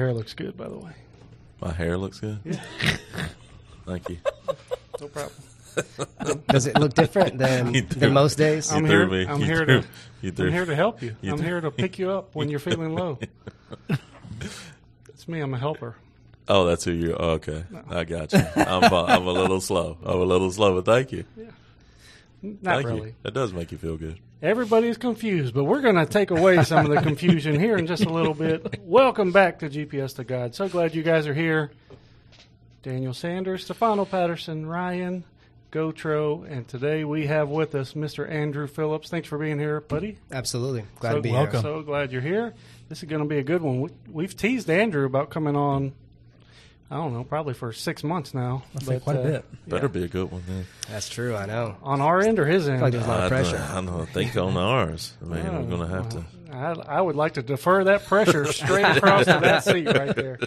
hair looks good, by the way. My hair looks good. Yeah. Thank you. No problem. Does it look different than, You threw- than most days? I'm here- me. I'm You here threw- to- You threw. I'm here to help you. You I'm do. here to pick you up when you're feeling low. It's me. I'm a helper. Oh, that's who you. Oh, okay, I got you. I'm. Uh, I'm a little slow. I'm a little slow, but thank you. Yeah. Not thank really. you. That does make you feel good. Everybody's confused, but we're going to take away some of the confusion here in just a little bit. Welcome back to GPS to God. So glad you guys are here. Daniel Sanders, Stefano Patterson, Ryan, Gotro, and today we have with us Mr. Andrew Phillips. Thanks for being here, buddy. Absolutely. Glad so, to be welcome. here. So glad you're here. This is going to be a good one. We, we've teased Andrew about coming on. I don't know, probably for six months now. I'll say quite a uh, bit. Better yeah. be a good one then. That's true. I know. on our end or his end. I feel like there's a lot of I, pressure. I know. I think on ours. I mean, we're gonna have to. I, I would like to defer that pressure straight across to that seat right there.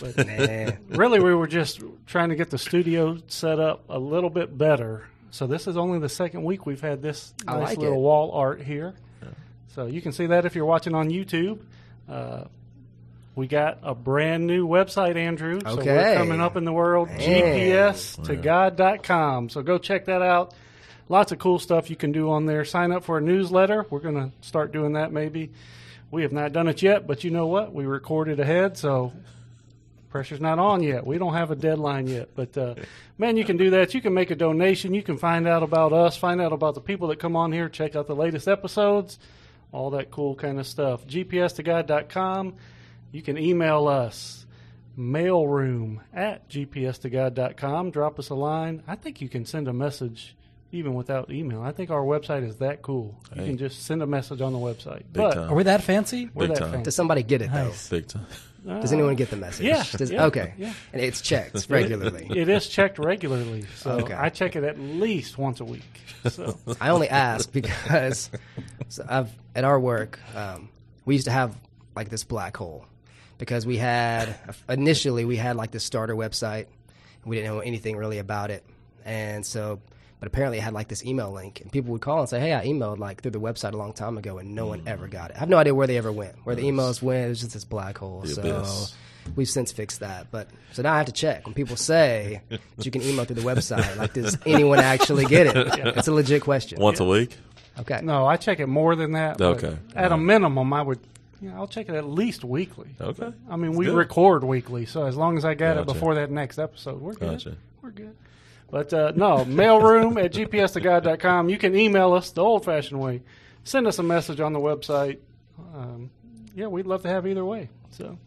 But Nah. really, we were just trying to get the studio set up a little bit better. So this is only the second week we've had this I nice like little it. wall art here. So you can see that if you're watching on YouTube. Uh, we got a brand new website, Andrew. Okay. So we're coming up in the world, Man. GPS to God.com. So go check that out. Lots of cool stuff you can do on there. Sign up for a newsletter. We're going to start doing that maybe. We have not done it yet, but you know what? We recorded ahead, so pressure's not on yet. We don't have a deadline yet. But uh, man, you can do that. You can make a donation. You can find out about us, find out about the people that come on here, check out the latest episodes, all that cool kind of stuff. GPS to God.com. You can email us mailroom at gpstogod.com. Drop us a line. I think you can send a message even without email. I think our website is that cool. You can just send a message on the website. Big but time. Are we that fancy? we're Big that time. fancy. Does somebody get it though? Big time. Does anyone get the message? yeah, Does- yeah, okay. yeah. And it's checked regularly. It is checked regularly, so Okay. I check it at least once a week. So I only ask because so I've at our work um, we used to have like this black hole because we had initially we had like this starter website. We didn't know anything really about it, and so but apparently it had like this email link, and people would call and say, "Hey, I emailed like through the website a long time ago, and no one ever mm. got it." I have no idea where they ever went, where the emails went. It was just this black hole. The so abyss. we've since fixed that, but so now I have to check when people say that you can email through the website. Like, does anyone actually get it? It's a legit question. Once a week. Okay. no, I check it more than that. Okay. At a minimum, I would. Know, I'll check it at least weekly. Okay. I mean, we Good. record weekly, so as long as I got it Gotcha. before that next episode, we're good. Gotcha. We're good. But uh, no, mailroom at gpstogod.com. You can email us the old fashioned way. Send us a message on the website. Um, yeah, we'd love to have either way. So,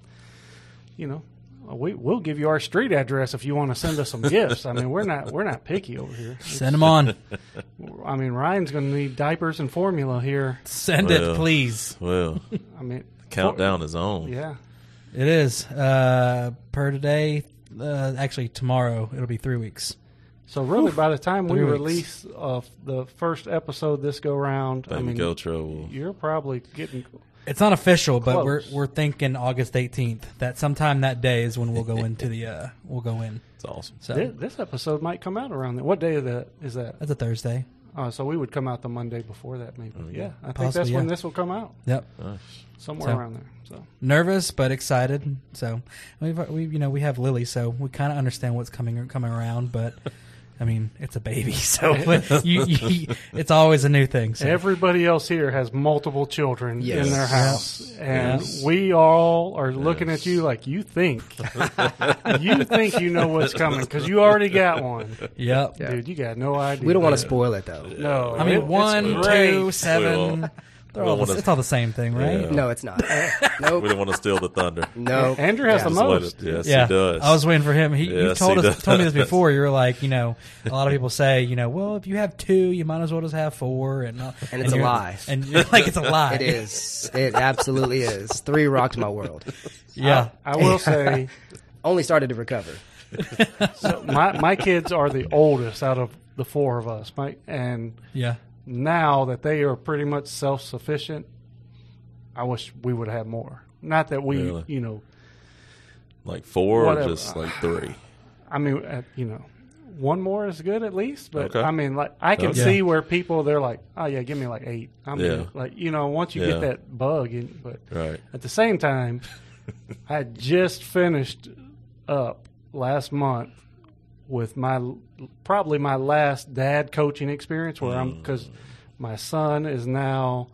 you know, we, we'll give you our street address if you want to send us some gifts. I mean, we're not we're not picky over here. Send them on. I mean, Ryan's going to need diapers and formula here. Send Well. it, please. Well, I mean, countdown is on. yeah. It is. Uh, per today, uh, actually, tomorrow, it'll be three weeks. So really, by the time we weeks. release uh, the first episode this go round, I mean, Gotro will. you're probably getting It's not official, but Close. we're we're thinking August 18th. That sometime that day is when we'll go into the uh, we'll go in. It's awesome. So Thi- this episode might come out around that. What day of that is that? that's a Thursday. Uh, so we would come out the Monday before that, maybe. yeah, I think Possibly, that's when yeah. this will come out, Yep. Nice. somewhere So- around there. So Nervous but excited. So we've we you know we have Lily, so we kind of understand what's coming coming around. But I mean, it's a baby, so you, you, it's always a new thing. So. everybody else here has multiple children Yes. in their Yes. house, and Yes. we all are looking Yes. at you like you think you think you know what's coming because you already got one, yep. Yeah. dude. You got no idea. We don't want to spoil it though. No, I mean, it- it's one, great. two, seven. Well, They're all the, wanna- it's all the same thing, right? Yeah. No, it's not. We nope. don't want to steal the thunder. No. Andrew has Yeah. the most. it- yes, yeah, he does. I was waiting for him. He, you Yes, told he us does. told me this before. You were like, you know, a lot of people say, you know, well, if you have two, you might as well just have four, and uh, And it's a lie. And you're like, it's a lie. It is. It absolutely is. Three rocked my world. Yeah. I will say, Only started to recover. so my my kids are the oldest out of the four of us. My and yeah. Now that they are pretty much self sufficient, I wish we would have more. Not that we, Really? you know, Like four or just like three? I mean, uh, you know, one more is good at least. But Okay. I mean, like I can Okay. see where people they're like, oh yeah, give me like eight. I mean, Yeah. like you know, once you Yeah. get that bug, in, but Right. at the same time, I just finished up last month with my probably my last dad coaching experience where I'm mm. because my son is now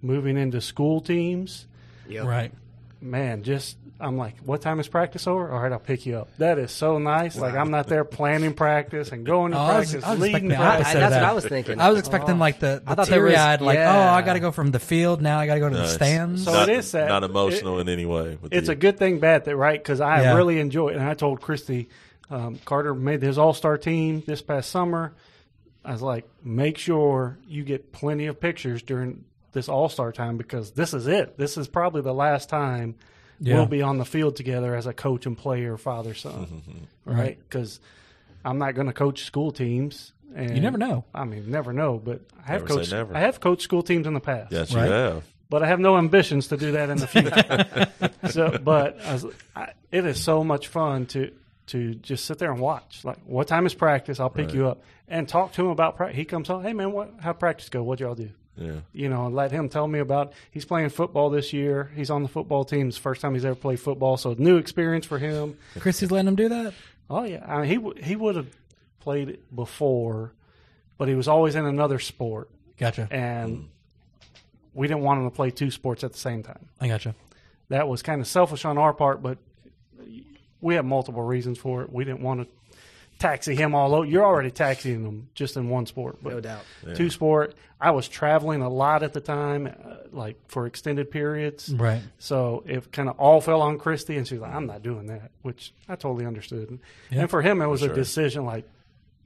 moving into school teams. Yep. Right. Man, just I'm like, what time is practice over? All right, I'll pick you up. That is so nice. Like I'm not there planning practice and going to Oh, I was- practice, I was leading the practice. opposite. I, of that's what. I was thinking. I was expecting oh. like the, the I thought there was- teary eyed, like, yeah. oh, I got to go from the field now. I got to go to the stands. So not, it is sad. Not emotional in any way. with it's you. a good thing, bad thing, right? Because I Yeah. really enjoy it. And I told Christy, um, Carter made his All Star team this past summer. I was like, make sure you get plenty of pictures during this All Star time because this is it. This is probably the last time Yeah. we'll be on the field together as a coach and player, father son, Mm-hmm. right? Because I'm not going to coach school teams. And You never know. I mean, never know. But I have Never say coached. never. I have coached school teams in the past Yes, Right. you have. but I have no ambitions to do that in the future. so, but I was, I, it is so much fun to to just sit there and watch. Like, what time is practice? I'll pick Right. you up and talk to him about practice. He comes home, hey man, what how practice go? What y'all do? Yeah. You know, let him tell me about. He's playing football this year. He's on the football team. It's the first time he's ever played football, so new experience for him. Chrissy's letting him do that. Oh yeah, I mean, he w- he would have played it before, but he was always in another sport, Gotcha. and we didn't want him to play two sports at the same time. I gotcha. that was kind of selfish on our part, but we have multiple reasons for it. We didn't want to taxi him all over. You're already taxiing him just in one sport, but no doubt. two sport. I was traveling a lot at the time, uh, like for extended periods. Right. So it kind of all fell on Christy, and she's like, "I'm not doing that," which I totally understood. Yeah. And for him, it was a sure. decision like,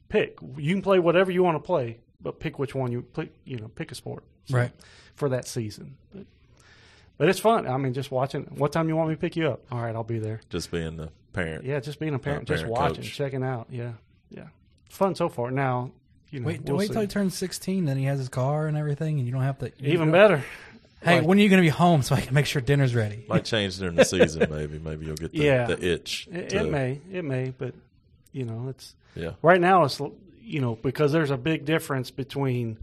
pick. You can play whatever you want to play, but pick which one you pick. You know, pick a sport. So- Right. for that season. But, but it's fun. I mean, just watching. What time you want me to pick you up? All right, I'll be there. Just being the parent. Yeah, just being a parent, parent just watching, coach. checking out. Yeah, yeah, fun so far. Now, you know, Wait, we'll wait till he turns 16, then he has his car and everything, and you don't have to. even don't- better. Hey, Like- when are you going to be home so I can make sure dinner's ready? Might change during the season, maybe. Maybe you'll get the, Yeah. the itch. It, to- it may, it may, but you know, it's Yeah. right now. It's you know because there's a big difference between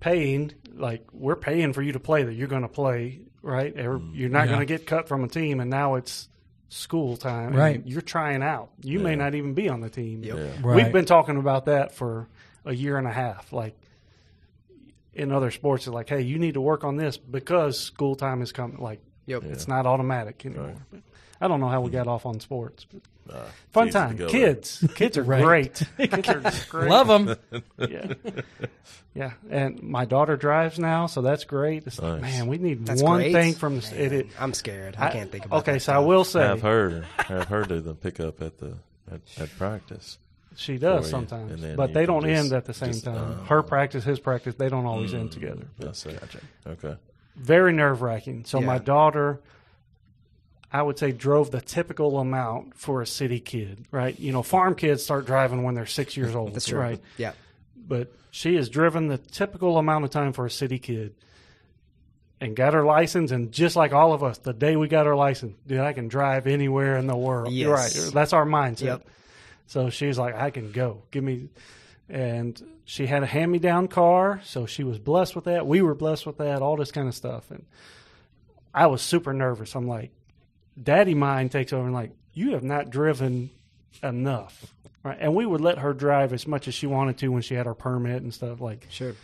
paying like we're paying for you to play that you're going to play right. Mm. You're not Yeah. going to get cut from a team, and now it's school time. and Right. you're trying out. You may not even be on the team. Yep. Yeah. Right. We've been talking about that for a year and a half. Like in other sports, it's like, hey, you need to work on this because school time is coming. Like Yep. it's not automatic anymore. Right. But I don't know how we got off on sports. But Uh, fun time. go Kids, kids are great. Kids are great. Love them. Yeah, yeah. And my daughter drives now, so that's great. It's like, Nice. man, we need That's one great. thing from the. It, it, I'm scared. I, can't think about. Okay, that so I will say I've her have her do the pickup at the at, at practice. she does sometimes, but they don't just- end at the same just, time. uh, Her practice, his practice, they don't always end together. I see. Okay. very nerve wracking. So my daughter, I would say, drove the typical amount for a city kid, right? You know, farm kids start driving when they're six years old, That's true. right? Yeah. But she has driven the typical amount of time for a city kid and got her license. And just like all of us, the day we got our license, dude, I can drive anywhere in the world. You're Yes. Right. That's our mindset. Yep. So she's like, I can go. Give me. And she had a hand me down car. So she was blessed with that. We were blessed with that, all this kind of stuff. And I was super nervous. I'm like, daddy mind takes over and like, you have not driven enough. Right. And we would let her drive as much as she wanted to when she had her permit and stuff. Like, Sure.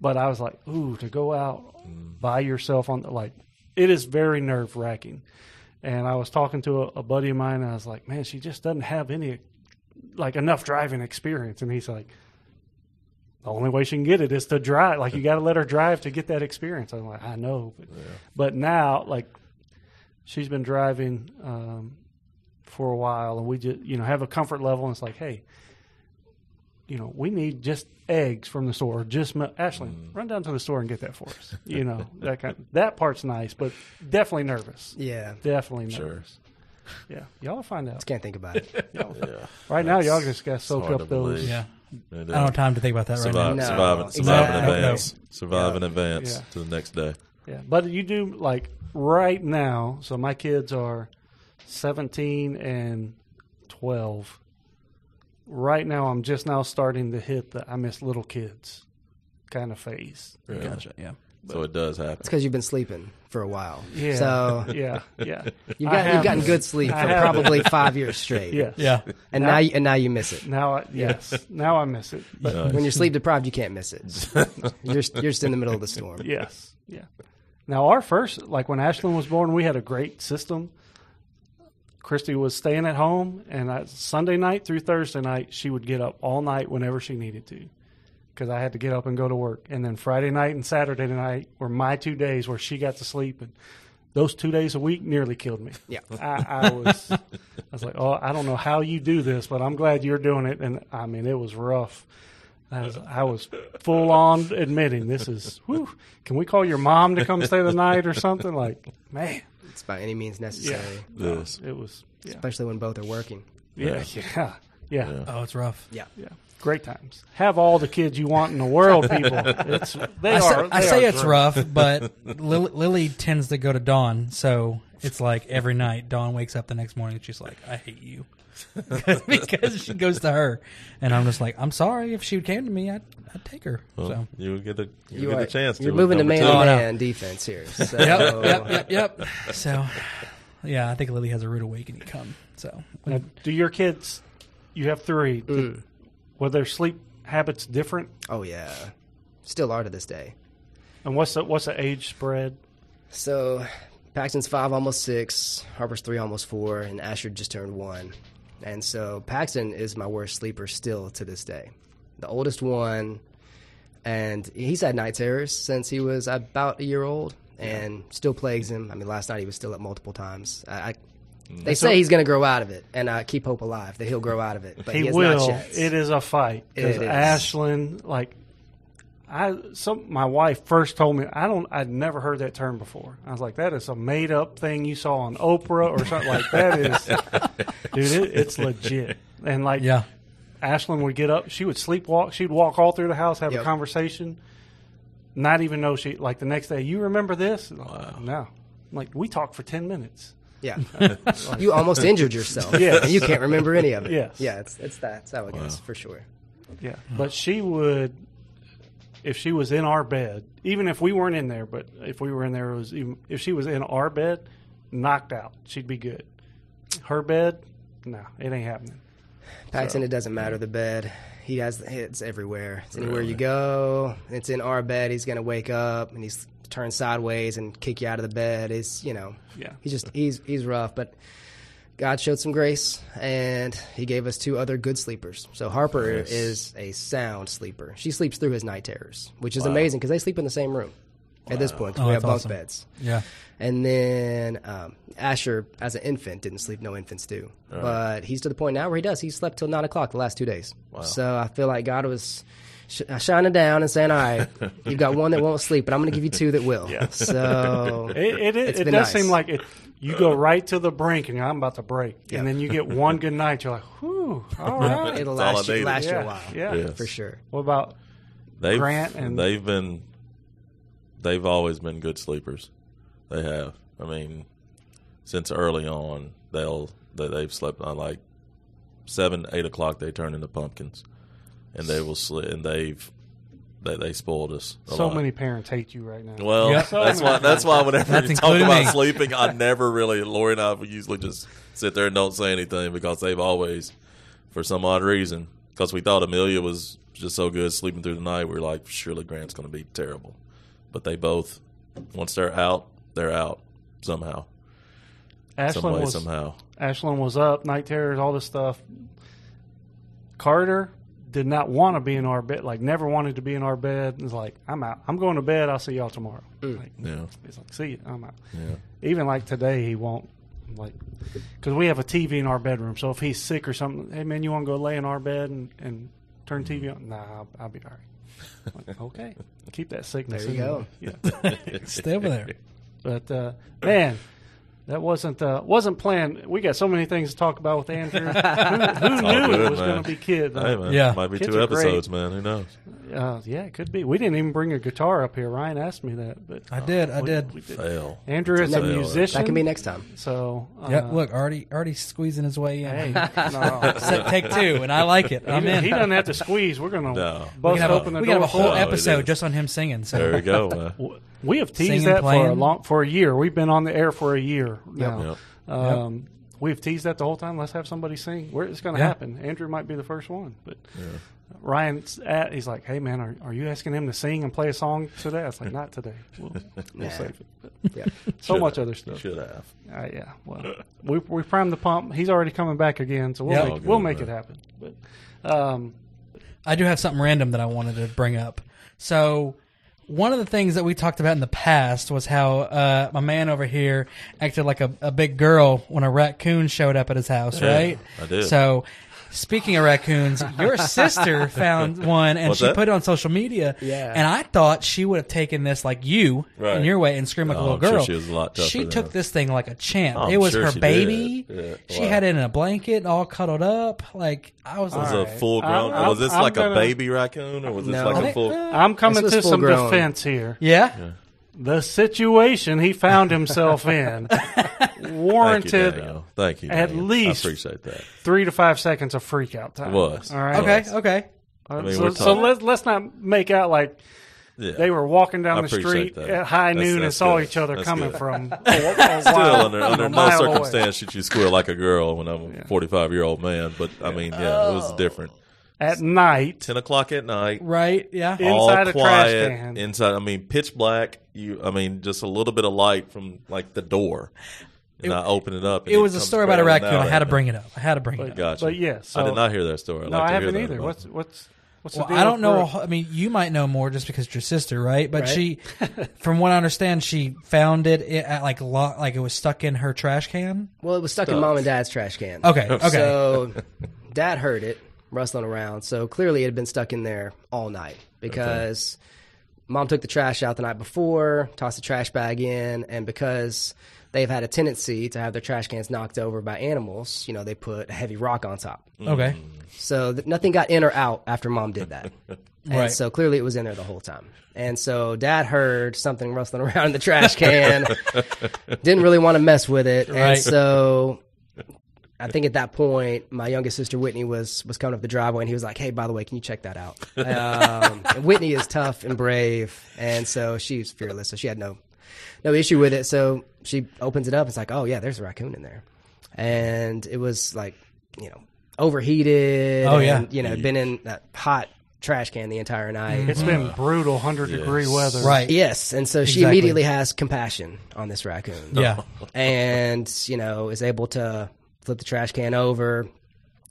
but I was like, ooh, to go out mm. by yourself on the, like, it is very nerve wracking. And I was talking to a, a buddy of mine, and I was like, man, she just doesn't have any, like, enough driving experience. And he's like, the only way she can get it is to drive. Like, you got to let her drive to get that experience. I'm like, I know. But, but now, like, she's been driving um, for a while, and we just, you know, have a comfort level. And it's like, hey, you know, we need just eggs from the store. Just milk. Ashley, run down to the store and get that for us. You know, that kind. that part's nice, but definitely nervous. Yeah. Definitely Sure. nervous. Yeah, y'all will find out. Can't think about it. Yeah. Right now, y'all just got to soak up those. believe. Yeah. I don't have time to think about that right survive, now. No, survive, in- exactly. survive in No, no. advance. Survive Yeah. in advance Yeah. to the next day. Yeah, but you do like right now. So my kids are seventeen and twelve. Right now, I'm just now starting to hit the I miss little kids kind of phase. Yeah. Gotcha. Yeah. So it does happen. It's because you've been sleeping for a while. Yeah. So yeah, yeah. you've, got, you've gotten good sleep for have. probably five years straight. Yes. Yeah. And now, you, and now you miss it. Now, I, yes. Now I miss it. But Nice. When you're sleep deprived, you can't miss it. You're you're just in the middle of the storm. yes, yeah. Now our first, like when Ashlyn was born, we had a great system. Christy was staying at home, and I, Sunday night through Thursday night, she would get up all night whenever she needed to, because I had to get up and go to work. And then Friday night and Saturday night were my two days where she got to sleep, and those two days a week nearly killed me. Yeah. I, I was, I was like, oh, I don't know how you do this, but I'm glad you're doing it. And I mean, it was rough. I was, I was full on admitting this is. Whew, can we call your mom to come stay the night or something? Like, man, It's by any means necessary, This. Oh, it was. Yeah, especially when both are working. yeah, yeah, yeah, Yeah. Oh, it's rough. Yeah. yeah. Great times. Have all the kids you want in the world, people. It's they I say, are. I they say are it's rough, but Lily, Lily tends to go to Dawn, so it's like every night Dawn wakes up the next morning and she's like, "I hate you," because she goes to her, and I'm just like, "I'm sorry. If she came to me, I'd, I'd take her." Well, so. you get a you, You get are, a chance. you're to moving to number man. Oh, to no. man defense here. So Yep, yep, yep, yep. So, yeah, I think Lily has a rude awakening come. So, Now, do your kids? You have three. Mm. Were their sleep habits different? Oh yeah, still are to this day. And what's the what's the age spread? So Paxton's five, almost six. Harper's three, almost four, and Asher just turned one. And so Paxton is my worst sleeper still to this day. The oldest one, and he's had night terrors since he was about a year old, and still plagues him. I mean, last night he was still up multiple times. I, I Mm. they say he's going to grow out of it, and I keep hope alive that he'll grow out of it. But he, he has will. not yet. It is a fight because It is. Ashlyn, like, I some my wife first told me I don't I'd never heard that term before. I was like, that is a made up thing you saw on Oprah or something like that. Is dude, it, it's legit. And like, yeah, Ashlyn would get up, she would sleepwalk, she'd walk all through the house, have a conversation, not even know she like the next day. You remember this? And No, I'm like we talked for ten minutes. Yeah, you almost injured yourself, Yes. and you can't remember any of it. Yes. yeah, it's it's that. It's how it goes for sure. Yeah, but she would, if she was in our bed, even if we weren't in there, but if we were in there, it was even if she was in our bed, knocked out, she'd be good. Her bed, no, it ain't happening. Paxton, it doesn't matter the bed. He has the hits everywhere. It's anywhere you go. It's in our bed. He's gonna wake up and he's turn sideways and kick you out of the bed. It's you know, Yeah. he's just he's he's rough, but God showed some grace and he gave us two other good sleepers. So Harper Nice. is a sound sleeper. She sleeps through his night terrors, which is amazing because they sleep in the same room at this point. Oh, we have that's bunk awesome. beds. yeah. And then um, Asher, as an infant, didn't sleep. No infants do. But he's to the point now where he does. He slept till nine o'clock the last two days. So I feel like God was sh- uh, shining down and saying, "All right, you've got one that won't sleep, but I'm going to give you two that will." Yeah. So It it, it, It's it been does nice. seem like it. You go right to the brink, and I'm about to break, Yeah. and then you get one good night. You're like, whew, all right, it'll That's all last I you, needed. last you a while. yeah. Yes. for sure. What about They've, Grant and- they've been they've always been good sleepers. They have. I mean, since early on, they'll they, they've slept on like seven, eight o'clock. They turn into pumpkins, and they will sleep. And they've they they spoiled us. A so lot. many parents hate you right now? Well, Yep. that's why. That's why whenever That's you talk about me. sleeping, I never really. Lori and I we usually just sit there and don't say anything because they've always, for some odd reason, because we thought Amelia was just so good sleeping through the night. We were like, surely Grant's going to be terrible, but they both, once they're out, they're out somehow, some way, was somehow. Ashlyn was up, night terrors, all this stuff. Carter did not want to be in our bed, like never wanted to be in our bed. It's like, I'm out. I'm going to bed. I'll see y'all tomorrow. Like, Yeah, he's like, see you. I'm out. yeah. Even like today, he won't. Like, because we have a TV in our bedroom. So if he's sick or something, hey man, you want to go lay in our bed and, and turn TV on? Nah, I'll, I'll be all right. Like, okay, keep that sickness. There you in go. Yeah. Stay over there. But uh, man, that wasn't uh, wasn't planned. We got so many things to talk about with Andrew. who who knew good, it was going to be kids? Hey man, Yeah. might be Kids two are great. episodes, man. Who knows? Uh, yeah, it could be. We didn't even bring a guitar up here. Ryan asked me that, but I did. I we- did. we did. Fail. Andrew is a Fail. musician. That can be next time. So uh, Yeah, look, already already squeezing his way in. Hey, no. Set- Take two, and I like it. I'm he, in. he doesn't have to squeeze. We're gonna No. bust can have a, open the we can door. have a whole No, episode just on him singing. So There we go. Uh, We have teased Singing, that for a long for a year. We've been on the air for a year now. Yep. Um, We've teased that the whole time. Let's have somebody sing. Where it's going to Yeah. happen. Andrew might be the first one, but Ryan's at. He's like, "Hey man, are, are you asking him to sing and play a song today?" I was like, "Not today. We'll, we'll Nah. save it." But Yeah. so Should much have. other stuff. Should have. Uh, yeah. Well, we we primed the pump. He's already coming back again, so we'll Yeah. make, we'll make man. it happen. But um, I do have something random that I wanted to bring up. So, one of the things that we talked about in the past was how uh, my man over here acted like a, a big girl when a raccoon showed up at his house, Yeah, right? I did. So, speaking of raccoons, your sister found one and What's she that? put it on social media. Yeah. And I thought she would have taken this like you Right. in your way and screamed like a Oh, little I'm sure girl. she was a lot tougher She than took that. this thing like a champ. I'm it was sure her she baby. did. Yeah. She Wow. had it in a blanket, all cuddled up. Like I was Was like, it a Alright. full grown? I'm- was this I'm like gonna- a baby raccoon, or was this No. like I a think- full? I'm coming This to full some grown. defense here. yeah. The situation he found himself in Thank you, warranted Daniel. Thank you. at Daniel. least- I appreciate that. three to five seconds of freak out time. It was. All right. Okay. Yes. Okay. Uh, mean, so we're so talking- let's let's not make out like Yeah. they were walking down I the appreciate street that. at high That's- noon and that's saw good. each other That's coming good. from a, a Still, while- under, a under no mile away. circumstance should you squeal like a girl when I'm a 45 year old man. But I mean, yeah, it was different. At night, 10 o'clock at night. Right. Yeah. Yeah. all Inside a trash quiet, can. Inside, I mean, pitch black. You, I mean, just a little bit of light from like the door, and I open it up. and It was a story about a barreling raccoon. I had to bring it up. I had to bring it up. Gotcha. but yes, I did not hear that story. I'd No, like I to hear haven't that either. about What's what's what's the Well, deal? I don't know. Brooke? I mean, you might know more just because it's your sister, right? But Right. she, from what I understand, she found it at like lo- like it was stuck in her trash can. Well, it was stuck in mom and dad's trash can. Okay. Okay. So dad heard it rustling around. So clearly it had been stuck in there all night because mom took the trash out the night before, tossed the trash bag in, and because they've had a tendency to have their trash cans knocked over by animals, you know, they put a heavy rock on top. Mm. okay. So th- nothing got in or out after mom did that. And Right. so clearly it was in there the whole time. And so dad heard something rustling around in the trash can. didn't really want to mess with it. Right. And so I think at that point, my youngest sister Whitney was was coming up the driveway, and he was like, "Hey, by the way, can you check that out?" Um, and Whitney is tough and brave, and so she's fearless. So she had no no issue with it. So she opens it up. It's like, "Oh yeah, there's a raccoon in there," and it was like, you know, overheated. Oh, yeah. and, you know, been in that hot trash can the entire night. It's been brutal, hundred degree weather. Right. Yes, and so she immediately has compassion on this raccoon Yeah. and you know is able to flip the trash can over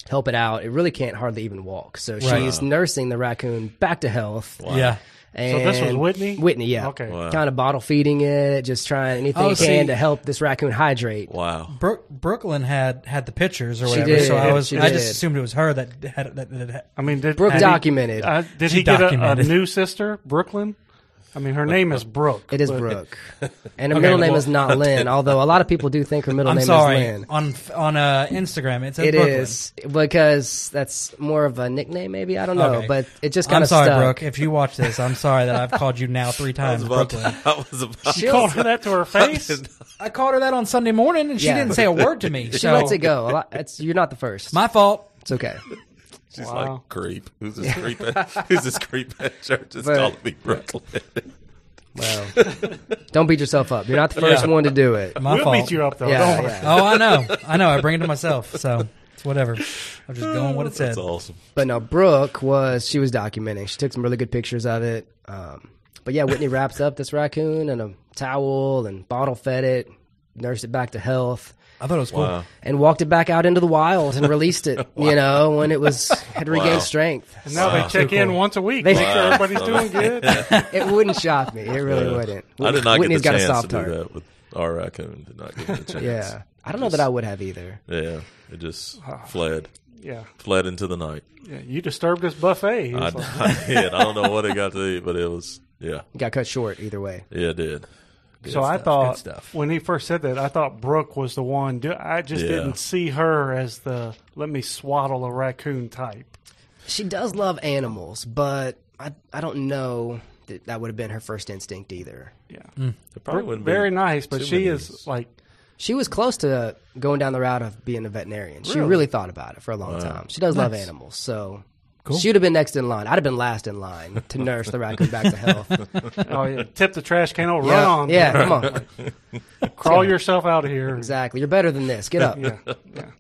help it out it really can't hardly even walk so Right. she's nursing the raccoon back to health Yeah. and so this was Whitney? whitney yeah Okay. Wow. kind of bottle feeding it just trying anything Oh, it can see- to help this raccoon hydrate Wow. Brooke, Brooklyn had had the pictures or She whatever, did. so I was She I just assumed it was her that had that. that had, I mean, did Brooke did he- documented. uh, did She he get a, a new sister, Brooklyn? I mean, her name is Brooke. it is but- brooke and her Okay, middle name well- is not lynn although a lot of people do think her middle I'm name sorry. is lynn On on uh, Instagram, it's says It Brooklyn. is because that's more of a nickname, maybe I don't know, Okay. but it just kind I'm of sorry, stuck. Brooke. If you watch this, I'm sorry that I've called you now three I times was about. To, Brooklyn. I was about. You called her that to her face. I called her that on Sunday morning, and she Yeah. didn't say a word to me. She so lets it go. A lot, it's, you're not the first. My fault. it's okay. She's Wow. like creep. Who's this creep? At, who's this creep at church? It's But- calling me Brooklyn. Well, don't beat yourself up. You're not the first Yeah. one to do it. My we'll fault. beat you up though. Yeah, don't yeah. Oh, I know. I know. I bring it to myself. So it's whatever. I'm just going what it said. That's awesome. But no, Brooke was she was documenting. She took some really good pictures of it. Um, but yeah, Whitney wraps up this raccoon in a towel and bottle fed it, nursed it back to health, I thought it was cool. Wow. and walked it back out into the wild and released it. You know, when it was had regained Wow. strength. And now they check in once a week, They- make sure everybody's doing good. It wouldn't shock me. It really wouldn't. I did not Whitney's get the got a chance soft to do heart. that with our raccoon. Did not get the chance. Yeah, I don't know that I would have either. Yeah, it just ah. fled, Yeah, fled into the night. yeah. You disturbed this buffet. I, like, I did. I don't know what it got to eat, but it was. Yeah, Got cut short either way. yeah, it did. So I thought good stuff. when he first said that, I thought Brooke was the one. Do- I just Yeah. didn't see her as the let me swaddle a raccoon type. She does love animals, but I I don't know that that would have been her first instinct either. Yeah. Hmm. It probably wouldn't be Very nice, but she is years. like She was close to going down the route of being a veterinarian. She Really? really thought about it for a long Wow. time. She does love animals, so Cool. she would have been next in line. I'd have been last in line to nurse the raccoon back to health. oh yeah, tip the trash can, oh, run yeah, on, yeah, come on, crawl yourself out of here. exactly. You're better than this. Get up. Yeah, yeah.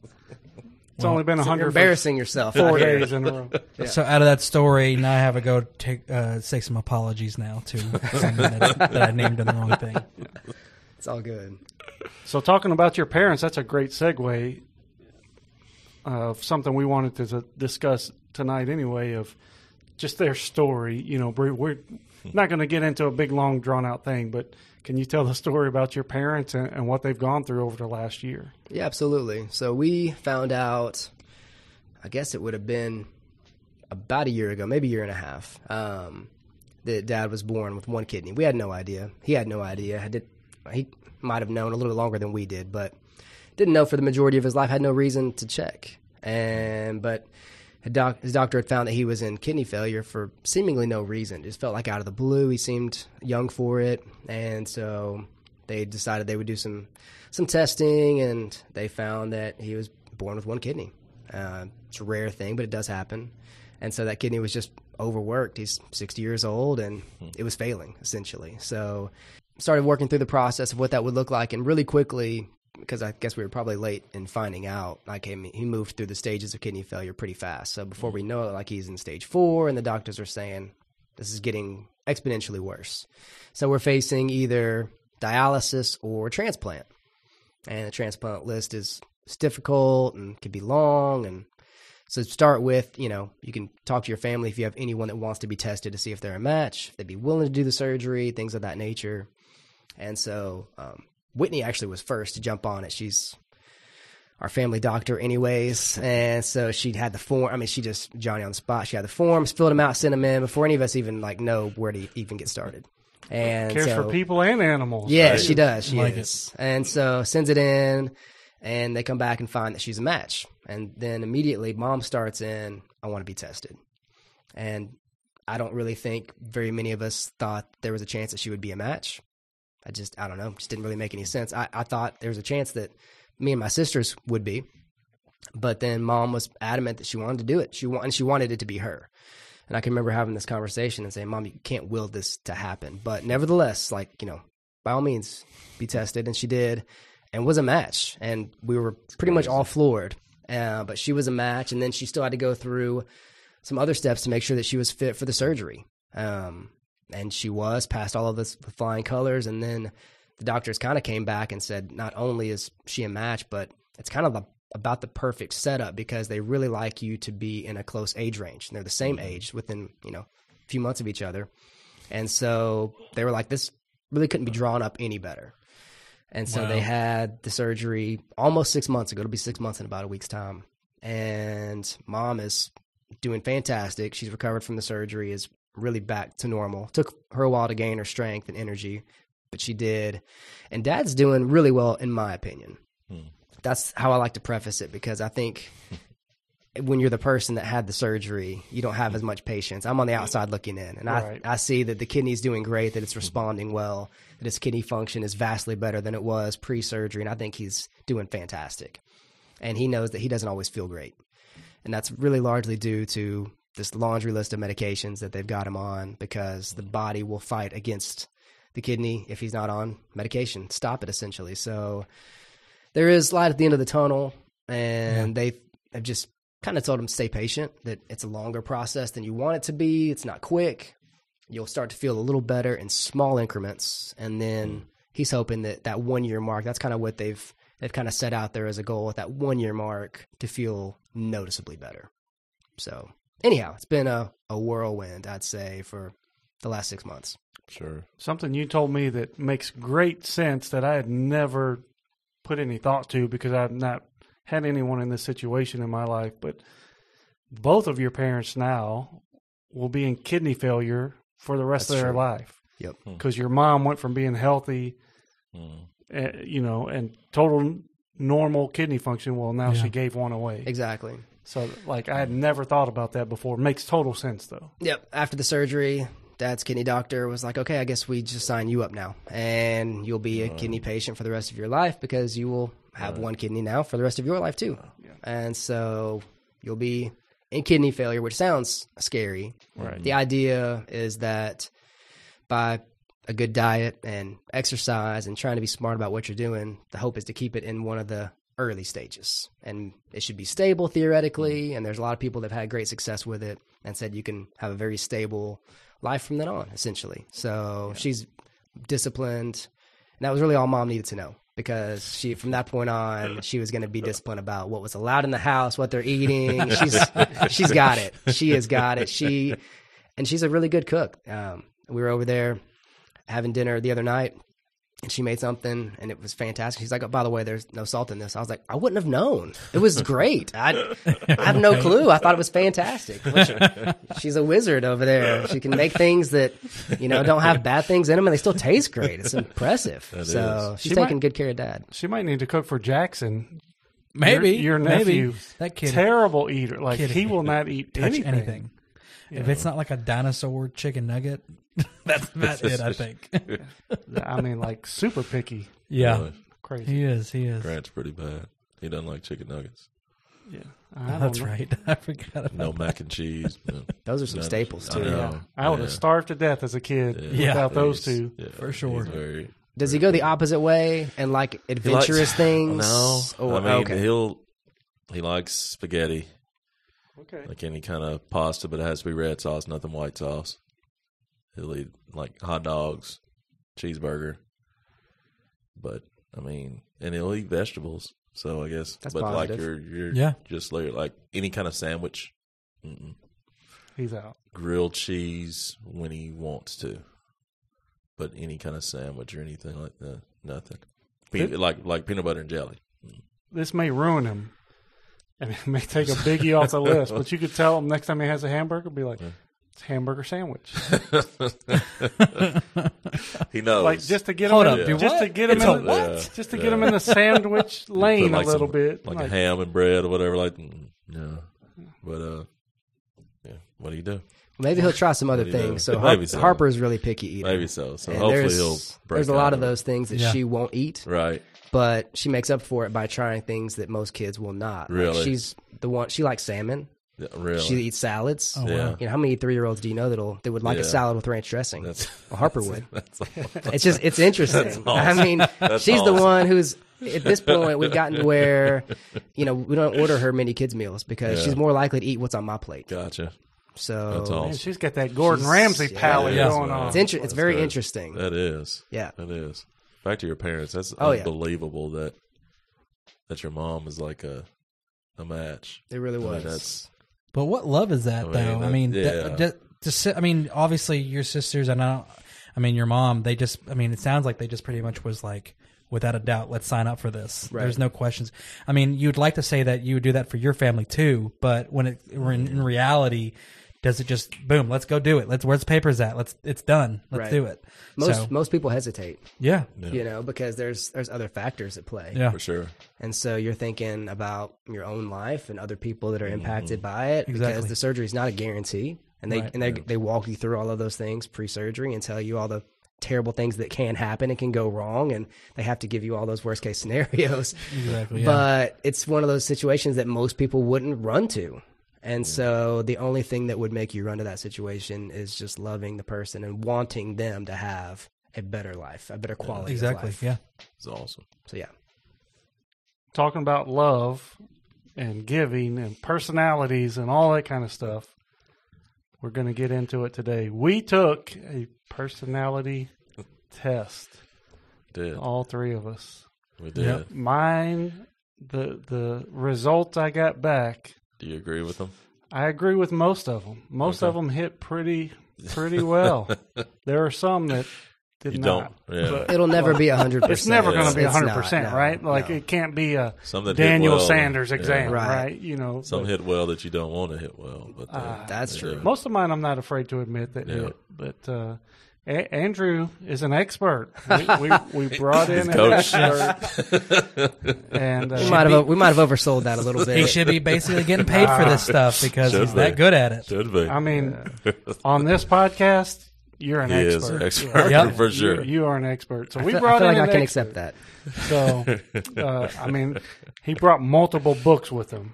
It's only been a hundred embarrassing yourself. four days in a row. So out of that story, now I have to go take uh, say some apologies now to someone that, that I named in the wrong thing. It's all good. So talking about your parents, that's a great segue of something we wanted to discuss tonight anyway of just their story. You know, we're, not going to get into a big, long, drawn out thing, but can you tell the story about your parents and, and what they've gone through over the last year? Yeah, absolutely. So we found out, I guess it would have been about a year ago, maybe a year and a half, um, that dad was born with one kidney. We had no idea. He had no idea. He might have known a little bit longer than we did, but didn't know for the majority of his life. Had no reason to check. And but doc, his doctor had found that he was in kidney failure for seemingly no reason. Just felt like out of the blue. He seemed young for it, and so they decided they would do some some testing, and they found that he was born with one kidney. Uh, it's a rare thing, but it does happen. And so that kidney was just overworked. He's 60 years old, and it was failing essentially. So started working through the process of what that would look like, and really quickly because I guess we were probably late in finding out. Like he, he moved through the stages of kidney failure pretty fast. So before we know it, like he's in stage four, and the doctors are saying this is getting exponentially worse. So we're facing either dialysis or transplant, and the transplant list is it's difficult and can be long. And so start with you know you can talk to your family if you have anyone that wants to be tested to see if they're a match, if they'd be willing to do the surgery, things of that nature. And so um, Whitney actually was first to jump on it. She's our family doctor, anyways, and so she had the form. I mean, she just Johnny on the spot. She had the forms, filled them out, sent them in before any of us even like know where to even get started. And Cares so, for people and animals. yeah, right? she does. She Like is. And so sends it in, and they come back and find that she's a match. And then immediately, mom starts in, I want to be tested. And I don't really think very many of us thought there was a chance that she would be a match. I just, I don't know, just didn't really make any sense. I, I thought there was a chance that me and my sisters would be. But then mom was adamant that she wanted to do it. She wanted, she wanted it to be her. And I can remember having this conversation and saying, Mom, you can't will this to happen. But nevertheless, like, you know, by all means, be tested. And she did and was a match. And we were pretty much all floored. Uh, but she was a match. And then she still had to go through some other steps to make sure that she was fit for the surgery. Um, and she was, past all of this, the flying colors. And then the doctors kind of came back and said, not only is she a match, but it's kind of a about the perfect setup because they really like you to be in a close age range. And they're the same mm-hmm. age within, you know, a few months of each other. And so they were like, this really couldn't be drawn up any better. And so Wow. they had the surgery almost six months ago. It'll be six months in about a week's time. And mom is doing fantastic. She's recovered from the surgery, is really back to normal. Took her a while to gain her strength and energy, but she did. And dad's doing really well, in my opinion hmm. that's how I like to preface it because I think when you're the person that had the surgery, you don't have as much patience. I'm on the outside looking in, and Right. I I see that the kidney's doing great, that it's hmm. responding well, that his kidney function is vastly better than it was pre-surgery, and I think he's doing fantastic. And he knows that he doesn't always feel great, and that's really largely due to this laundry list of medications that they've got him on because the body will fight against the kidney if he's not on medication, stop it essentially. So there is light at the end of the tunnel, and they have just kind of told him stay patient. That it's a longer process than you want it to be. It's not quick. You'll start to feel a little better in small increments, and then mm. he's hoping that that one year mark. That's kind of what they've they've kind of set out there as a goal at that one year mark to feel noticeably better. So anyhow, it's been a, a whirlwind, I'd say, for the last six months. Sure. Something you told me that makes great sense that I had never put any thought to because I've not had anyone in this situation in my life. But both of your parents now will be in kidney failure for the rest That's of their true. life Yep. because your mom went from being healthy, Mm. uh, you know, and total normal kidney function. Well, now Yeah. she gave one away. Exactly. So, like, I had never thought about that before. Makes total sense, though. Yep. After the surgery, dad's kidney doctor was like, okay, I guess we just sign you up now. And you'll be a kidney patient for the rest of your life because you will have one kidney now for the rest of your life, too. And so you'll be in kidney failure, which sounds scary. Right. The idea is that by a good diet and exercise and trying to be smart about what you're doing, the hope is to keep it in one of the early stages. And it should be stable theoretically. And there's a lot of people that have had great success with it and said you can have a very stable life from then on, essentially. So she's disciplined. And that was really all mom needed to know because she, from that point on, she was going to be disciplined about what was allowed in the house, what they're eating. She's, she's got it. She has got it. She, and she's a really good cook. Um, we were over there having dinner the other night and she made something and it was fantastic. She's like, oh, by the way, there's no salt in this. I was like, I wouldn't have known. It was great. I, I have no clue. I thought it was fantastic. Which- she's a wizard over there. She can make things that, you know, don't have bad things in them and they still taste great. It's impressive. so she's She taking might- good care of dad. She might need to cook for Jackson. Maybe your, your maybe. nephew, that kid terrible eater. Like kid he will not eat touch anything. anything. If it's not like a dinosaur chicken nugget, that's about it. I think. I mean, like super picky, yeah, Really. crazy. he is. He is. Grant's pretty bad. He doesn't like chicken nuggets. Yeah, I don't That's know. right. I forgot about No mac and cheese. no. Those are some None. staples I too. know. Yeah, I would have Yeah. starved to death as a kid Yeah. without those He's- two. yeah, For sure. very- Does he go the opposite way and like he likes- adventurous things? No, Or- I mean okay. he'll he likes spaghetti, Okay, like any kind of pasta, but it has to be red sauce, nothing white sauce. He'll eat like hot dogs, cheeseburger, but I mean, and he'll eat vegetables. So I guess, That's but like you're you're Yeah. just like like any kind of sandwich, mm-mm. he's out. grilled cheese when he wants to, but any kind of sandwich or anything like that, nothing. Pe- It- like like peanut butter and jelly. This may ruin him, and it may take a biggie off the list. But you could tell him next time he has a hamburger, be like, "It's hamburger sandwich." He knows. like just to get Hold him, up, in, just to get him It's a in, what? the, just to get him in the sandwich lane like, a little some- bit. like, Like, a ham and bread or whatever. Like mm, yeah, but uh, yeah. What do you do? Maybe he'll try some other What do you do? things. So Maybe Har- so. Harper is really picky eater. Maybe so. So And hopefully there's, he'll. Break there's a lot of those things that Yeah. she won't eat, Right. but she makes up for it by trying things that most kids will not. Like, Really? she's the one. She likes salmon. Yeah, really. She eats salads. Oh, Yeah. You know how many three year olds do you know that'll that would like a salad with ranch dressing? That's well, Harper would. that's It's just it's interesting. I mean, That's she's the one who's at this point we've gotten to where you know we don't order her many kids meals because Yeah. she's more likely to eat what's on my plate. gotcha. So That's all. man, she's got that Gordon She's- Ramsay yeah. palate Yeah. going on. it's inter- it's very good. interesting. That is. Yeah. That is. Back to your parents. That's Oh, yeah. unbelievable that that your mom is like a a match. It really I mean, was. that's But what love is that, I mean, though? I mean, yeah. that, just, just sit- I mean, obviously your sisters and I, I mean your mom. They just, I mean, it sounds like they just pretty much was like, without a doubt, let's sign up for this. Right. There's no questions. I mean, you'd like to say that you would do that for your family too, but when it when in reality, does it just boom? Let's go do it. Let's where's the papers at? Let's it's done. Let's Right. do it. most so, most people hesitate, yeah, you know, because there's there's other factors at play. yeah, for sure. And so you're thinking about your own life and other people that are mm-hmm. impacted by it exactly. because the surgery is not a guarantee. And they Right. and they they walk you through all of those things pre-surgery and tell you all the terrible things that can happen and can go wrong and they have to give you all those worst case scenarios. exactly. Yeah. But it's one of those situations that most people wouldn't run to. And so the only thing that would make you run to that situation is just loving the person and wanting them to have a better life, a better quality of exactly. life. Yeah. It's awesome. So yeah. talking about love and giving and personalities and all that kind of stuff. We're going to get into it today. We took a personality test, Did all three of us. we did? Yep. Mine, the the results I got back, Do you agree with them? I agree with most of them. Most Okay. of them hit pretty pretty well. there are some that did You not. don't. Yeah. But It'll never be 100%. it's never going to be It's hundred not, percent, no, right? Like no. it can't be a Some that hit Daniel well, Sanders yeah. exam, Right. right. You know, Some but- hit well that you don't want to hit well, but uh, Ah, That's they true. Most of mine, I'm not afraid to admit that Yeah. hit, but uh, A- Andrew is an expert. We, we, we brought in an coach. expert, and uh, We might have we might have oversold that a little bit. He should be basically getting paid for this stuff because Should he's be. that good at it. Should be. I mean, on this podcast, you're an he is expert. an expert Yep. for You, sure. you are an expert. So I we feel, brought I feel in like I an can expert. accept that. So, uh, I mean, he brought multiple books with him.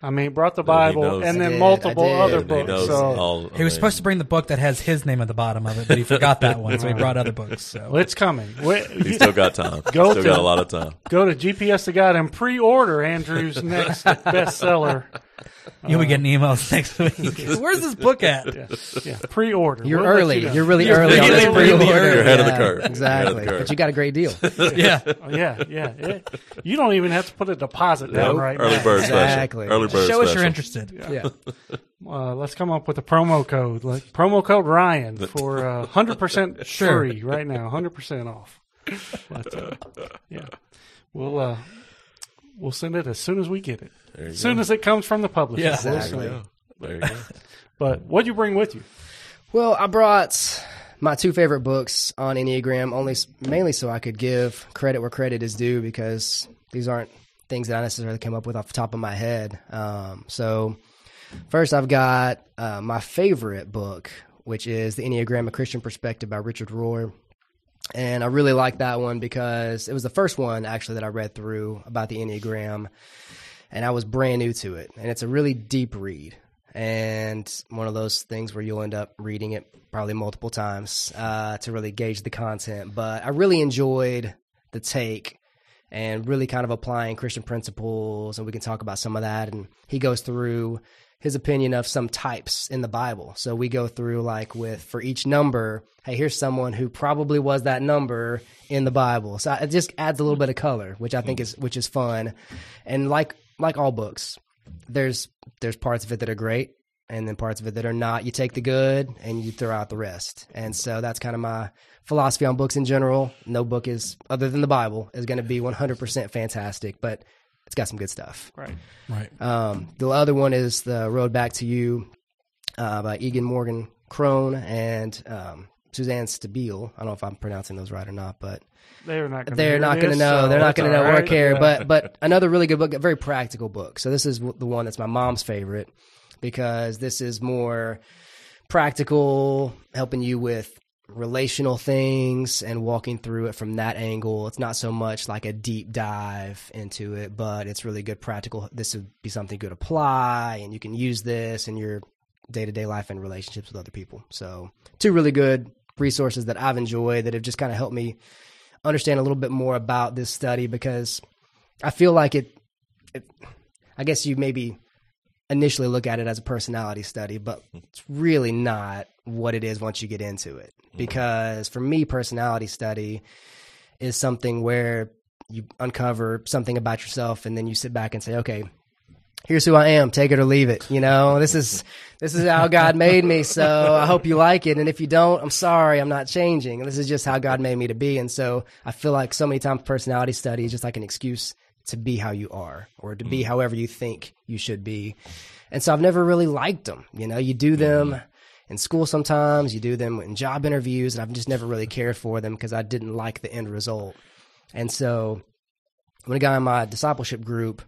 I mean, brought the Bible knows. and I then did, multiple did. other And he books. knows So all- I He was mean, supposed to bring the book that has his name at the bottom of it, but he forgot that one, so he brought other books. So it's coming. We, He's still got time. Go still to- got a lot of time. go to GPS to God and pre-order Andrew's next bestseller. You'll be getting emails next week. Where's this book at? Yeah, yeah, pre-order. You're We'll let early. you know. You are really You're early on really, this really pre-order. early. You're ahead of the Yeah, curve. You're ahead of the Exactly. curve. But you got a great deal. Yeah. Oh, yeah, yeah, yeah. You don't even have to put a deposit down Nope. right Early now. bird Exactly. special. Early bird Show us you're interested. Yeah. Uh, let's come up with a promo code, like promo code Ryan for uh, hundred percent Sure. free right now, hundred percent off. But, uh, yeah, we'll uh, we'll send it as soon as we get it, as soon go. as it comes from the publisher. Yeah. Exactly. There you go. But what'd you bring with you? Well, I brought my two favorite books on Enneagram, only mainly so I could give credit where credit is due because these aren't things that I necessarily came up with off the top of my head. Um, so, first, I've got uh, my favorite book, which is The Enneagram: A Christian Perspective by Richard Rohr. And I really like that one because it was the first one actually that I read through about the Enneagram, and I was brand new to it. And it's a really deep read and one of those things where you'll end up reading it probably multiple times uh, to really gauge the content. But I really enjoyed the take and really kind of applying Christian principles, and we can talk about some of that. And he goes through his opinion of some types in the Bible. So we go through like with for each number, hey, here's someone who probably was that number in the Bible. So it just adds a little bit of color, which I think is which is fun. And like like all books, there's there's parts of it that are great and then parts of it that are not. You take the good and you throw out the rest. And so that's kind of my philosophy on books in general. No book is other than the Bible is going to be 100% fantastic, but it's got some good stuff. Right. Right. Um, the other one is The Road Back to You uh, by Egan Morgan Cron and um, Suzanne Stabile. I don't know if I'm pronouncing those right or not, but They're not. Gonna they're not going to know. so they're not going to know all or right. care. Yeah. But but another really good book, a very practical book. So this is the one that's my mom's favorite because this is more practical, helping you with relational things and walking through it from that angle. It's not so much like a deep dive into it, but it's really good practical. This would be something good apply, and you can use this in your day to day life and relationships with other people. So two really good resources that I've enjoyed that have just kind of helped me understand a little bit more about this study because I feel like it, it I guess you maybe initially look at it as a personality study, but it's really not what it is once you get into it. Mm-hmm. Because for me, personality study is something where you uncover something about yourself and then you sit back and say, okay, here's who I am, take it or leave it. You know, this is this is how God made me, so I hope you like it. And if you don't, I'm sorry, I'm not changing. This is just how God made me to be. And so I feel like so many times personality study is just like an excuse to be how you are or to be mm-hmm. however you think you should be. And so I've never really liked them. You know, you do them mm-hmm. In school sometimes, you do them in job interviews, and I've just never really cared for them because I didn't like the end result. And so when a guy in my discipleship group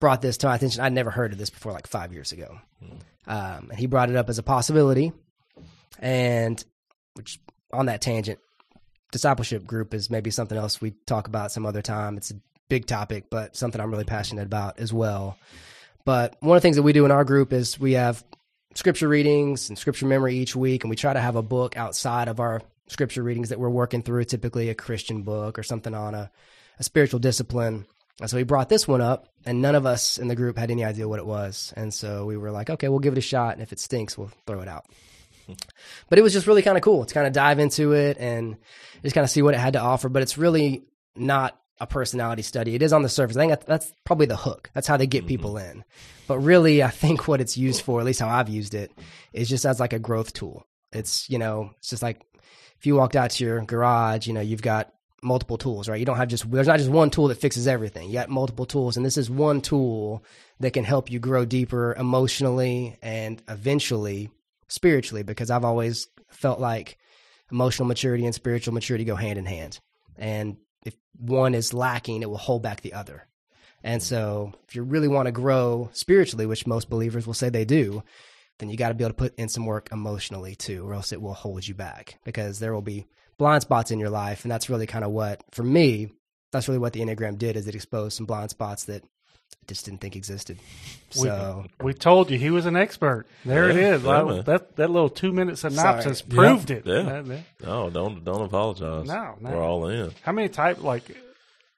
brought this to my attention, I'd never heard of this before like five years ago. Um, and he brought it up as a possibility. And which on that tangent, discipleship group is maybe something else we talk about some other time. It's a big topic, but something I'm really passionate about as well. But one of the things that we do in our group is we have scripture readings and scripture memory each week, and we try to have a book outside of our scripture readings that we're working through, typically a Christian book or something on a, a spiritual discipline. And so we brought this one up, and none of us in the group had any idea what it was. And so we were like, okay, we'll give it a shot, and if it stinks, we'll throw it out. but it was just really kind of cool to kind of dive into it and just kind of see what it had to offer. But it's really not a personality study. It is on the surface. I think that's probably the hook. That's how they get mm-hmm. people in. But really, I think what it's used for, at least how I've used it, is just as like a growth tool. It's, you know, it's just like if you walked out to your garage, you know, you've got multiple tools, right? You don't have just, there's not just one tool that fixes everything. You got multiple tools. And this is one tool that can help you grow deeper emotionally and eventually spiritually, because I've always felt like emotional maturity and spiritual maturity go hand in hand. And if one is lacking, it will hold back the other. And so, if you really want to grow spiritually, which most believers will say they do, then you got to be able to put in some work emotionally too, or else it will hold you back because there will be blind spots in your life. And that's really kind of what, for me, that's really what the Enneagram did is it exposed some blind spots that I just didn't think existed. So, We told you he was an expert. There it Yeah, is. yeah, Well, that that little two minute synopsis Sorry. proved it. Yeah. That- that- No, don't don't apologize. No, no. we're all in. How many type like?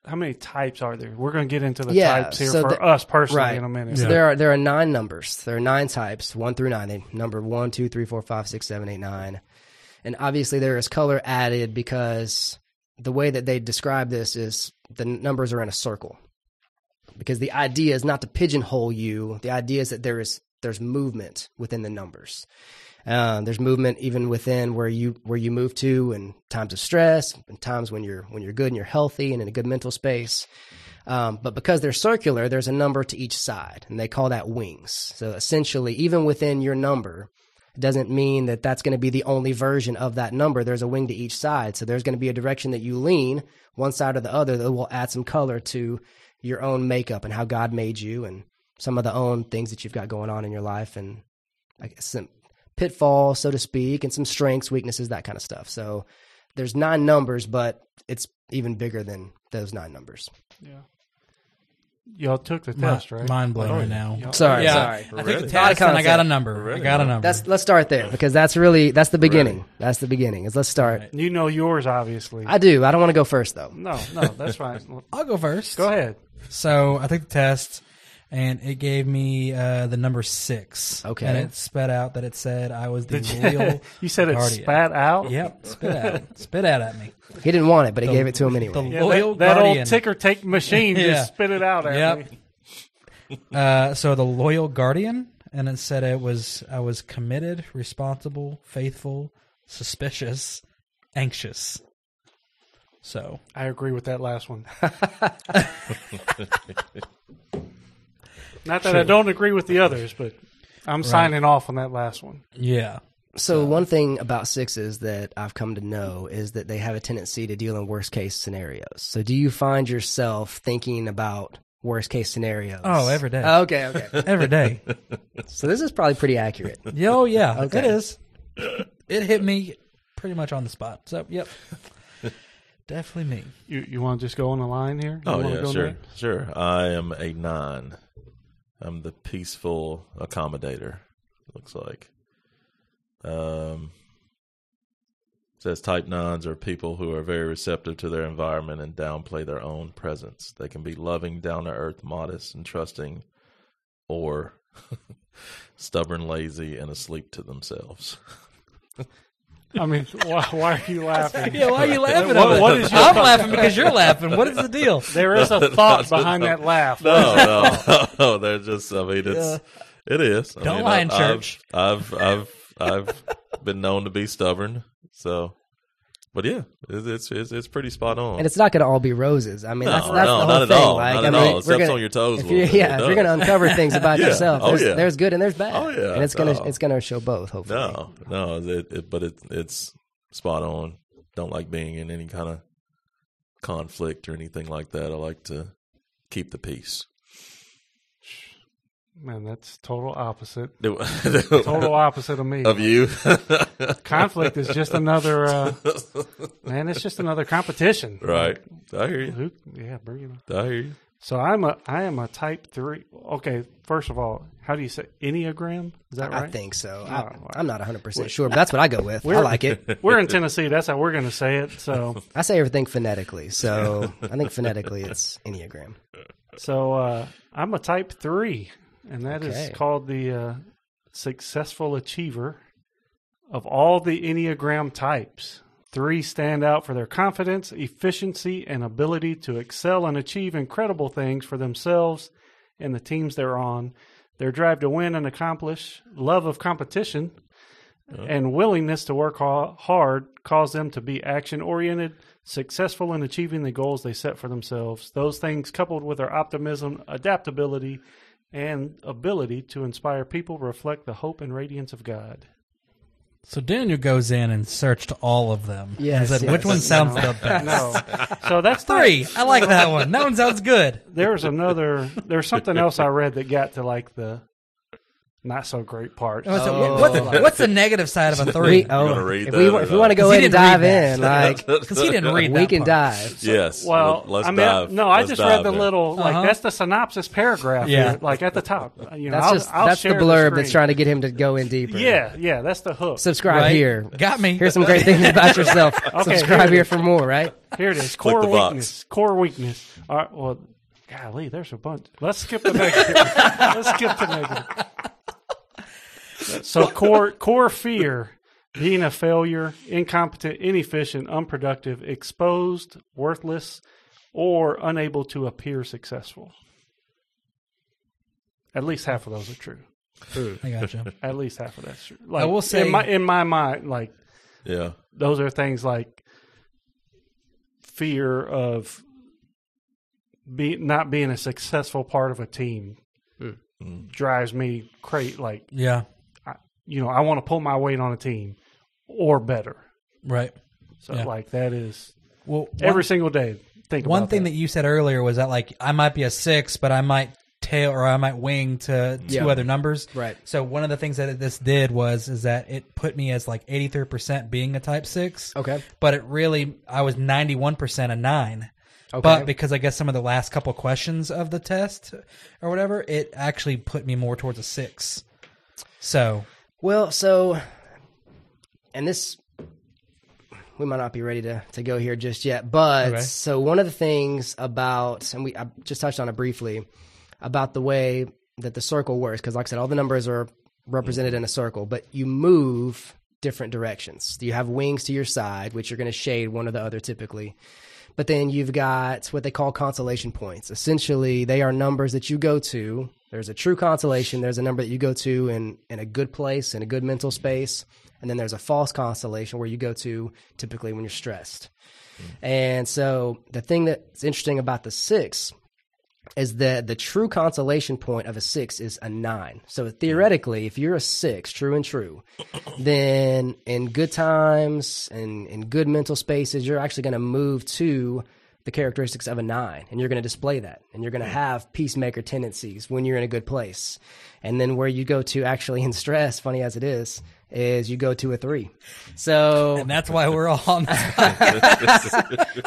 How many types are there? We're going to get into the Yeah, types here so for the- us personally right. in a minute. So there are there are nine numbers. There are nine types, one through nine. They number one, two, three, four, five, six, seven, eight, nine, and obviously there is color added because the way that they describe this is the numbers are in a circle. Because the idea is not to pigeonhole you. The idea is that there is there's movement within the numbers. Uh, there's movement even within where you where you move to, and times of stress, and times when you're when you're good and you're healthy and in a good mental space. Um, but because they're circular, there's a number to each side, and they call that wings. So essentially, even within your number, it doesn't mean that that's going to be the only version of that number. There's a wing to each side. So there's going to be a direction that you lean, one side or the other, that will add some color to your own makeup and how God made you and some of the own things that you've got going on in your life and I guess some pitfalls, so to speak, and some strengths, weaknesses, that kind of stuff. So there's nine numbers, but it's even bigger than those nine numbers. Yeah. Y'all took the Mi- test, right? Mind blown Oh, right yeah. now. Yeah. Sorry, yeah, sorry. I took ready. the test and I got a number. We're I got a now. number. That's let's start there because that's really that's the beginning. That's the beginning. Is let's start. You know yours, obviously. I do. I don't want to go first though. no, no, that's fine. I'll go first. Go ahead. So I took the test, and it gave me uh, the number six. Okay. and it spit out that it said I was the Did you, loyal. you said it guardian. spat out. Yep, spit out, spit out at me. He didn't want it, but he The- gave it to him the anyway. Yeah, loyal that, that guardian. old ticker tape machine Yeah. just spit it out at Yep. me. Uh, so the loyal guardian, and it said it was I was committed, responsible, faithful, suspicious, anxious. So I agree with that last one. Not that I don't agree with the others, but I'm signing off on that last one. yeah, So one thing about sixes that I've come to know is that they have a tendency to deal in worst case scenarios. So do you find yourself thinking about worst case scenarios? Oh, every day. Oh, okay, okay. every day. so this is probably pretty accurate. Yeah, oh yeah, Okay. it is. It hit me pretty much on the spot. So yep, definitely me. You you want to just go on the line here? You Oh yeah, sure, sure. I am a nine. I'm the peaceful accommodator. Looks like. Um, says type nines are people who are very receptive to their environment and downplay their own presence. They can be loving, down to earth, modest, and trusting, or stubborn, lazy, and asleep to themselves. I mean, why, why are you laughing? Yeah, why are you laughing? What- at what your I'm laughing because you're laughing. What is the deal? There is a thought behind that laugh. No, no, no. They're just. I mean, it's it is. I Don't mean, lie I- in I've- church. I've I've I've been known to be stubborn. So, but yeah, it's it's it's, it's pretty spot on. And it's not going to all be roses. I mean, No, that's, that's no, the whole not at thing. all. Like, Not I at all. steps gonna- on your toes If you, yeah, It if you're going to uncover things about Yeah. yourself, Oh, there's, yeah. there's good and there's bad. Oh, yeah. and it's gonna No. it's gonna show both. Hopefully, no, no. It, it, but it it's spot on. Don't like being in any kind of conflict or anything like that. I like to keep the peace. Man, that's total opposite. Total Total opposite of me. of you. Conflict is just another. Uh, man, it's just another competition. right. I hear you. Who, yeah, bring it on. I hear you. So I'm a I am a type three. Okay, first of all, how do you say enneagram? Is that right? I think so. Oh, I, I'm not 100 percent sure, but that's what I go with. I We're- like it. We're in Tennessee. That's how we're going to say it. So I say everything phonetically, so I think phonetically it's enneagram. so uh, I'm a type three, and that is Okay. called the uh, successful achiever of all the enneagram types. Three stand out for their confidence, efficiency, and ability to excel and achieve incredible things for themselves and the teams they're on. Their drive to win and accomplish, love of competition, and willingness to work ha- hard cause them to be action oriented, successful in achieving the goals they set for themselves. Those things, coupled with their optimism, adaptability, and ability to inspire people, reflect the hope and radiance of God. So Daniel goes in and searched all of them. Yes, and said, yes. which one sounds the best? No. So that's not- Three. I like that one. That one sounds good. There's another. There's something else I read that got to like the not so great parts. What's, the- Oh. what's, what's the negative side of a We, three? oh, gonna if we, that wa- or if we want to go he ahead and didn't dive that. in, like Because he didn't read we that can part. dive. yes. Well, let's I mean, dive. no, I Let's just read the there. little like Uh-huh. that's the synopsis paragraph. Yeah. here, like at the top. You know, That's I'll, just I'll that's the blurb screen. that's trying to get him to go in deeper. Yeah, yeah, that's the hook. Subscribe Right? here. Got me. Here's some great things about yourself. Okay, Subscribe here it for more, right? Here it is. Core weakness. Core weakness. All right. Well, golly, there's a bunch. Let's skip the negative. Let's skip the negative. So core core fear, being a failure, incompetent, inefficient, unproductive, exposed, worthless, or unable to appear successful. At least half of those are true. I gotcha. At least half of that's true. Like, will say- in my in my mind, like Yeah. those are things like fear of be not being a successful part of a team Hmm. drives me crazy. Like Yeah. You know, I want to pull my weight on a team or better. Right. So Yeah. like that is Well, every single day. Think about one thing that. you said earlier was that like I might be a six, but I might tail or I might wing to two Yeah. other numbers. Right. So one of the things that this did was is that it put me as like eighty three percent being a type six. Okay. But it really I was ninety one percent a nine. Okay. But because I guess some of the last couple questions of the test or whatever, it actually put me more towards a six. So Well, so, and this, we might not be ready to, to go here just yet, but Okay. so one of the things about, and we I just touched on it briefly, about the way that the circle works, because like I said, all the numbers are represented in a circle, but you move different directions. You have wings to your side, which are going to shade one or the other typically. But then you've got what they call consolation points. Essentially, they are numbers that you go to. There's a true consolation. There's a number that you go to in, in a good place, in a good mental space. And then there's a false consolation where you go to typically when you're stressed. Hmm. And so the thing that's interesting about the six is that the true consolation point of a six is a nine. So hmm. theoretically, if you're a six, true and true, then in good times and in good mental spaces, you're actually going to move to the characteristics of a nine and you're going to display that and you're going to hmm. have peacemaker tendencies when you're in a good place. And then where you go to actually in stress, funny as it is, is you go to a three. So and that's why we're all on this.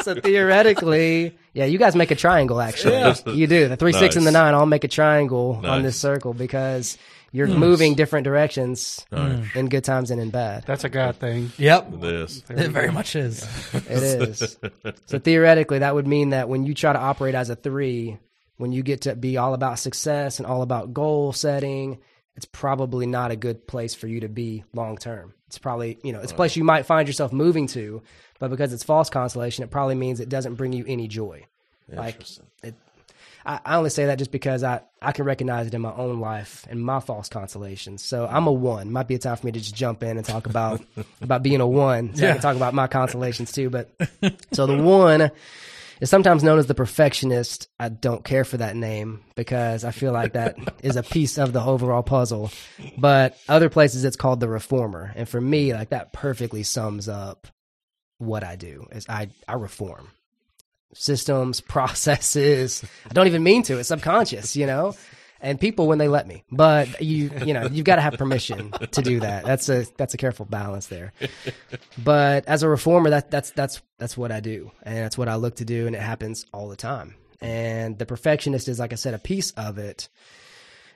so theoretically, yeah, you guys make a triangle. Actually, you do. The three, six, and the Nice. nine all make a triangle on this circle because you're hmm. moving different directions in good times and in bad. that's a God thing. Yep. This. It very much is. It is. so theoretically, that would mean that when you try to operate as a three, when you get to be all about success and all about goal setting, it's probably not a good place for you to be long term. It's probably, you know, it's a place you might find yourself moving to, but because it's false consolation, it probably means it doesn't bring you any joy. Like it, I, I only say that just because I, I can recognize it in my own life and my false consolations. So I'm a one. Might be a time for me to just jump in and talk about about being a one. So I can talk about my consolations too. But so the one is sometimes known as the perfectionist. I don't care for that name because I feel like that is a piece of the overall puzzle. But other places it's called the reformer. And for me, like that perfectly sums up what I do is I, I reform systems, processes. I don't even mean to. It's subconscious, you know. And people when they let me, but you you know you've got to have permission to do that. That's a that's a careful balance there. But as a reformer, that that's that's that's what I do, and that's what I look to do, and it happens all the time. And the perfectionist is, like I said, a piece of it.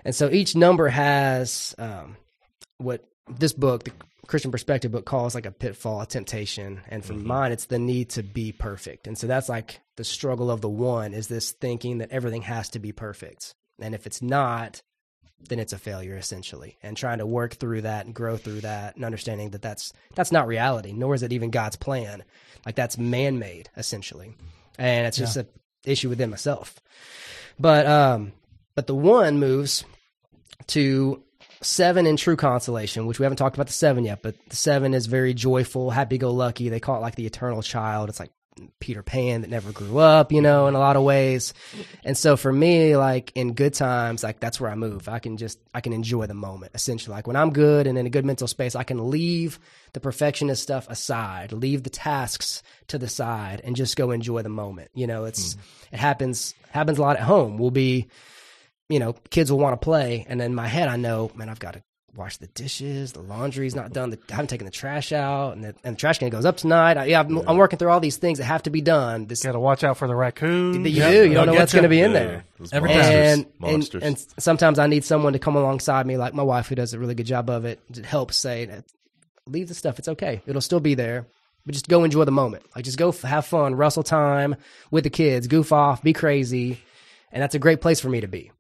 And so each number has um, what this book, the Christian Perspective book, calls like a pitfall, a temptation. And for mine, it's the need to be perfect. And so that's like the struggle of the one is this thinking that everything has to be perfect. And if it's not, then it's a failure essentially. And trying to work through that and grow through that and understanding that that's that's not reality, nor is it even God's plan. Like that's man-made essentially. And it's just a issue within myself. But um but the one moves to seven in true consolation, which we haven't talked about the seven yet, but the seven is very joyful, happy go lucky. They call it like the eternal child. It's like Peter Pan that never grew up, you know, in a lot of ways. And so for me, like in good times, like that's where I move. I can just I can enjoy the moment essentially. Like when I'm good and in a good mental space, I can leave the perfectionist stuff aside, leave the tasks to the side, and just go enjoy the moment. You know, it's hmm. it happens happens a lot at home. We'll be you know, kids will want to play, and in my head, I know, man, I've got to wash the dishes, the laundry's not done, the, I haven't taken the trash out, and the, and the trash can goes up tonight. I, yeah, I'm, I'm working through all these things that have to be done. This Got to watch out for the raccoon. that you do, you don't know what's going to be in Yeah, there. those Every monsters. And, and monsters. and sometimes I need someone to come alongside me, like my wife, who does a really good job of it. To help say, leave the stuff; it's okay. It'll still be there, but just go enjoy the moment. Like just go f- have fun, wrestle time with the kids, goof off, be crazy, and that's a great place for me to be.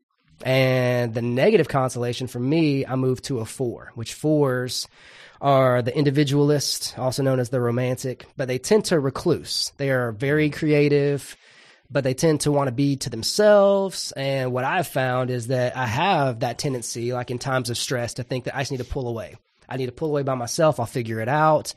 And the negative consolation for me, I moved to a four, which fours are the individualist, also known as the romantic, but they tend to recluse. They are very mm. creative, but they tend to want to be to themselves. And what I've found is that I have that tendency, like in times of stress, to think that I just need to pull away. I need to pull away by myself. I'll figure it out.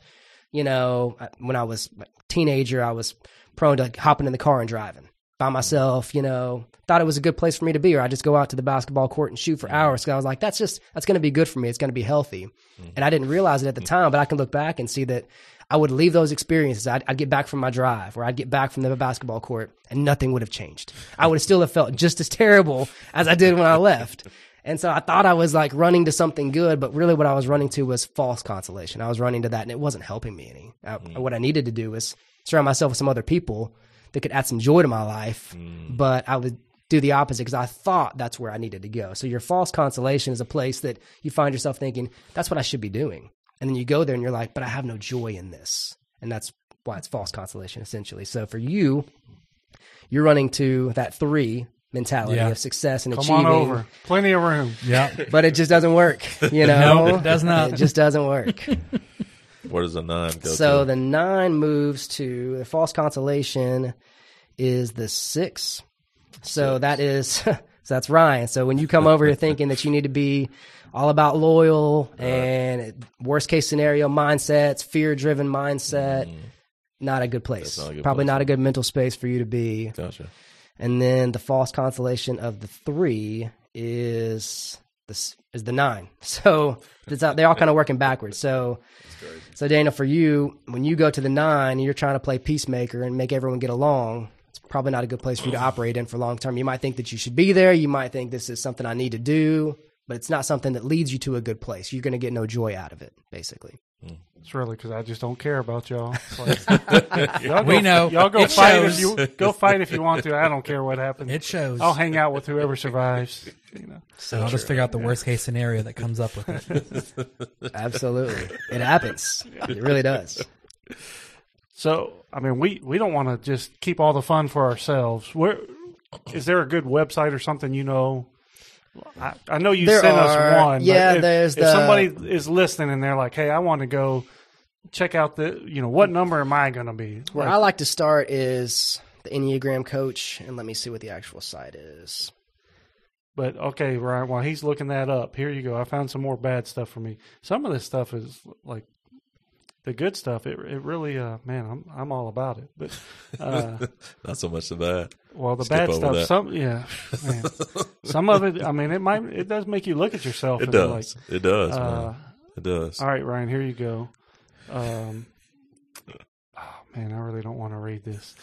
You know, when I was a teenager, I was prone to hopping in the car and driving by myself, you know, thought it was a good place for me to be, or I just go out to the basketball court and shoot for mm-hmm. hours. So I was like, that's just, that's going to be good for me. It's going to be healthy. Mm-hmm. And I didn't realize it at the mm-hmm. time, but I can look back and see that I would leave those experiences. I'd, I'd get back from my drive or I'd get back from the basketball court and nothing would have changed. I would still have felt just as terrible as I did when I left. And so I thought I was like running to something good, but really what I was running to was false consolation. I was running to that and it wasn't helping me any. I, What I needed to do was surround myself with some other people that could add some joy to my life, mm. but I would do the opposite because I thought that's where I needed to go. So your false consolation is a place that you find yourself thinking, that's what I should be doing. And then you go there and you're like, but I have no joy in this. And that's why it's false consolation essentially. So for you, you're running to that three mentality Yeah. of success and achievement. Come achieving on over. Plenty of room. Yeah. but it just doesn't work. You know, Nope, it does not. It just doesn't work. Where does the nine go so to? the nine moves to the false consolation is the six. So that is so that's Ryan. So when you come over here thinking that you need to be all about loyal and worst case scenario mindsets, fear driven mindset, not a good place. Mm. not a good Probably place. not a good mental space for you to be. Gotcha. And then the false consolation of the three is this is the nine. So it's out, they're all kind of working backwards. So so Dana, for you, when you go to the nine you're trying to play peacemaker and make everyone get along, it's probably not a good place for you to operate in for long term. You might think that you should be there. You might think this is something I need to do, but it's not something that leads you to a good place. You're going to get no joy out of it, basically. It's really because I just don't care about y'all. Like, y'all We know. Y'all go It fight shows. if you go fight if you want to. I don't care what happens. It shows. I'll hang out with whoever survives. You know. so I'll just figure out the worst case scenario that comes up with it. Absolutely, it happens. It really does. So I mean, we we don't want to just keep all the fun for ourselves. Where is there a good website or something you know? I, I know you There sent us are. one. but Yeah, if, there's if the- somebody is listening and they're like, "Hey, I want to go check out the you know what number am I going to be?" Where I like to start is the Enneagram Coach, and let me see what the actual site is. But okay, Ryan, while he's looking that up, here you go. I found some more bad stuff for me. Some of this stuff is like the good stuff. It it really, uh, man, I'm I'm all about it. But uh, Not so much the bad. well, the Skip bad stuff, that. some yeah, man. some of it. I mean, it might it does make you look at yourself. It does. it does, uh. It does. All right, Ryan, here you go. Um, oh man, I really don't want to read this.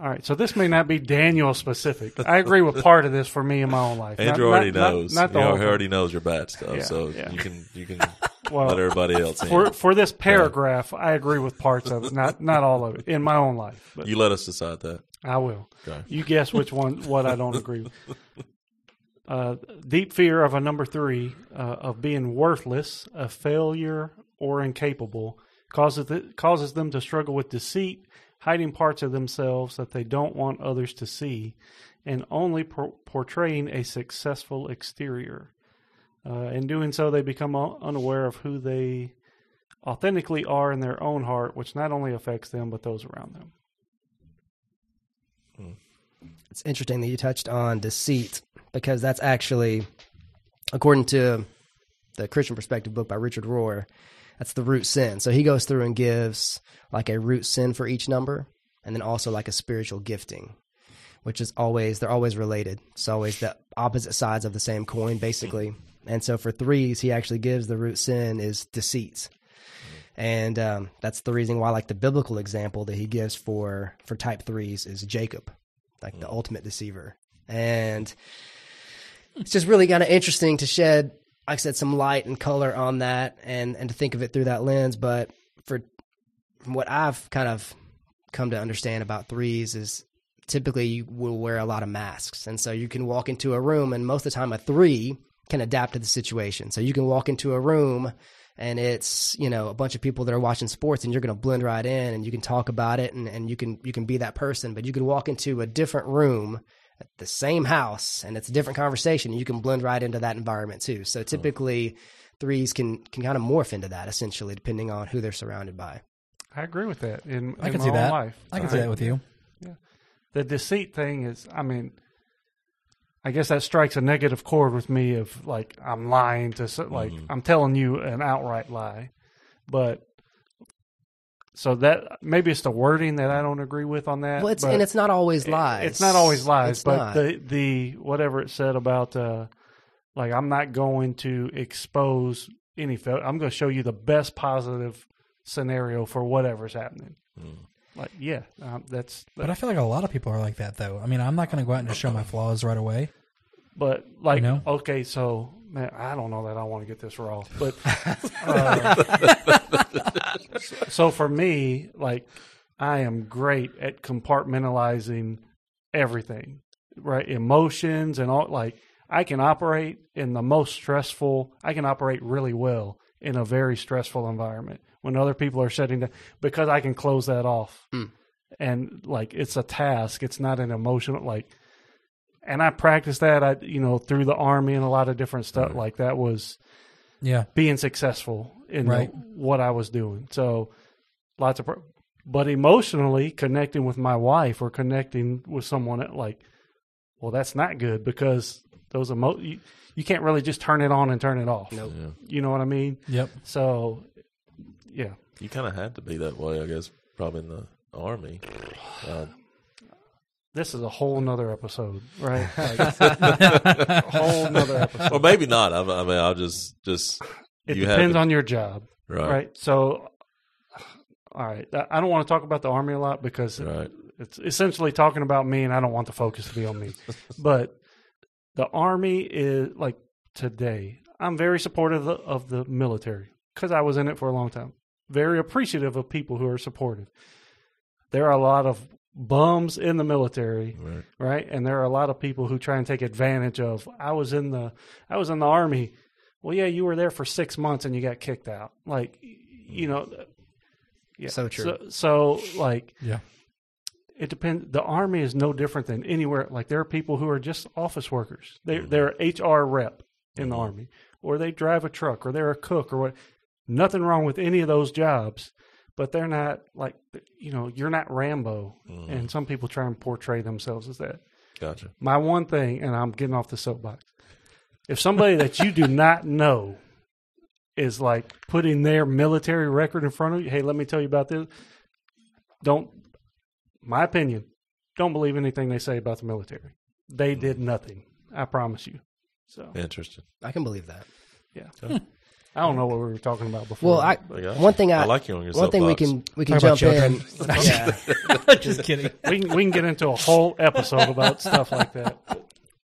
All right, so this may not be Daniel specific. I agree with part of this for me in my own life. Andrew not- already not- knows. Not, the he already knows your bad stuff, Yeah, so yeah. you can you can Well, let everybody else in. for for this paragraph, I agree with parts of it, not not all of it in my own life. But you let us decide that. I will. Okay. You guess which one what I don't agree with. Uh, deep fear of a number three uh, of being worthless, a failure, or incapable causes it, causes them to struggle with deceit, hiding parts of themselves that they don't want others to see, and only por- portraying a successful exterior. Uh, in doing so, they become unaware of who they authentically are in their own heart, which not only affects them but those around them. It's interesting that you touched on deceit because that's actually, according to the Christian Perspective book by Richard Rohr, That's the root sin. So he goes through and gives like a root sin for each number, and then also like a spiritual gifting, which is always they're always related. It's always the opposite sides of the same coin, basically. And so for threes, he actually gives the root sin is deceits, and um, that's the reason why like the biblical example that he gives for for type threes is Jacob, like the ultimate deceiver, and it's just really kind of interesting to shed like I said, some light and color on that, and and to think of it through that lens. But for from what I've kind of come to understand about threes is typically you will wear a lot of masks, and so you can walk into a room, and most of the time a three can adapt to the situation. So you can walk into a room. And it's you know a bunch of people that are watching sports, and you're going to blend right in, and you can talk about it, and, and you can you can be that person. But you can walk into a different room at the same house and it's a different conversation you can blend right into that environment too so hmm. typically threes can can kind of morph into that essentially depending on who they're surrounded by I agree with that. In, I in can my see own that. life, I can see that with you. Yeah the deceit thing is i mean i guess that strikes a negative chord with me of like i'm lying to so- like i'm telling you an outright lie. But so that maybe it's the wording that i don't agree with on that well it's but and it's not always it- lies. it's not always lies It's but not. the the whatever it said about uh like i'm not going to expose any fail i'm going to show you the best positive scenario for whatever's happening like yeah um, that's But I feel like a lot of people are like that, though. I mean, I'm not going to go out and just show my flaws right away. But like, You know? okay, so man, I don't know that I want to get this raw, but uh, so for me, like, I am great at compartmentalizing everything, right? Emotions and all. Like, I can operate in the most stressful. I can operate really well in a very stressful environment when other people are shutting down because I can close that off. Hmm. And like, it's a task. It's not an emotional like and I practiced that. I you know through the army and a lot of different stuff like that was Yeah. being successful in the- what I was doing. So lots of, pro- but emotionally connecting with my wife or connecting with someone at like, well, that's not good because those emo you, you can't really just turn it on and turn it off. Nope. Yeah. You know what I mean? Yep. So yeah, You kind of had to be that way, I guess, probably in the army. Uh, this is a whole nother episode, right? a whole nother episode. or maybe not. I, I mean, I'll just just It you depends had on your job. right, right? So, all right, I I don't want to talk about the army a lot because Right. it's essentially talking about me, and I don't want the focus to be on me. but the army is like today. I'm very supportive of the, of the military because I was in it for a long time. Very appreciative of people who are supportive. There are a lot of bums in the military, Right. right? And there are a lot of people who try and take advantage of. I was in the I was in the army. Well, yeah, you were there for six months and you got kicked out. Like, you mm. know, uh, yeah. So true. So, so like, Yeah. it depends. The army is no different than anywhere. Like, there are people who are just office workers. They mm-hmm. they're HR rep in the mm-hmm. army, or they drive a truck, or they're a cook, or what. Nothing wrong with any of those jobs, but they're not like you know you're not Rambo, mm-hmm. and some people try and portray themselves as that. Gotcha. My one thing, and I'm getting off the soapbox. If somebody that you do not know is like putting their military record in front of you, hey, let me tell you about this. Don't, my opinion, don't believe anything they say about the military. They mm-hmm. did nothing. I promise you. So Interesting. i can believe that yeah, I don't know what we were talking about before. well i gotcha. one thing i, I like you on your one thing we can we can Talk about jump in yeah Just kidding. we can we can get into a whole episode about stuff like that.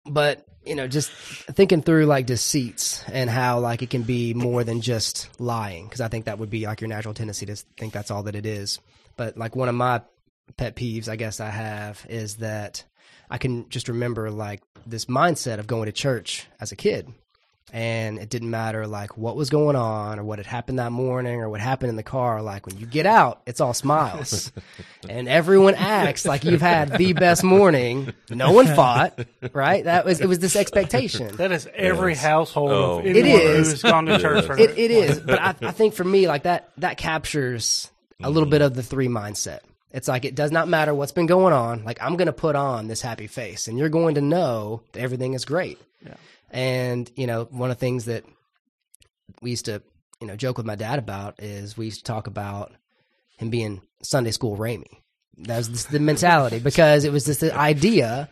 but you know just thinking through like deceits and how like it can be more than just lying because i think that would be like your natural tendency to think that's all that it is but like one of my pet peeves i guess i have is that i can just remember like this mindset of going to church as a kid and it didn't matter like what was going on or what had happened that morning or what happened in the car like when you get out it's all smiles and everyone acts like you've had the best morning no one fought right that was it was this expectation That is every Yes. household Oh. of It anyone is. who's gone to church. Yes. For it, it is but I, I think for me like that that captures a little mm-hmm. bit of the three mindset it's like it does not matter what's been going on like i'm going to put on this happy face and you're going to know that everything is great Yeah. And you know one of the things that we used to you know joke with my dad about is we used to talk about him being Sunday school Ramey. That was the mentality because it was this idea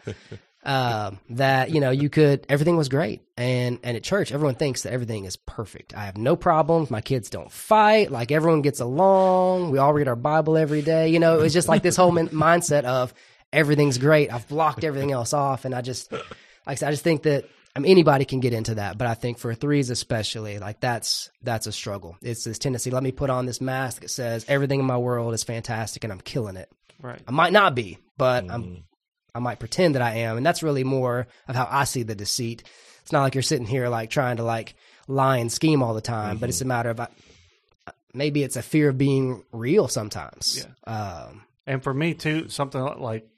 um, that you know you could everything was great and and at church everyone thinks that everything is perfect. I have no problems. My kids don't fight. Like everyone gets along. We all read our Bible every day. You know, it was just like this whole min- mindset of everything's great. I've blocked everything else off, and I just like I said, I just think that I mean anybody can get into that, but I think for threes especially, like that's that's a struggle. It's this tendency. Let me put on this mask that says everything in my world is fantastic and I'm killing it. Right. I might not be, but I'm I might pretend that I am, and that's really more of how I see the deceit. It's not like you're sitting here like trying to like lie and scheme all the time, but it's a matter of uh, maybe it's a fear of being real sometimes. Um, And for me too, something like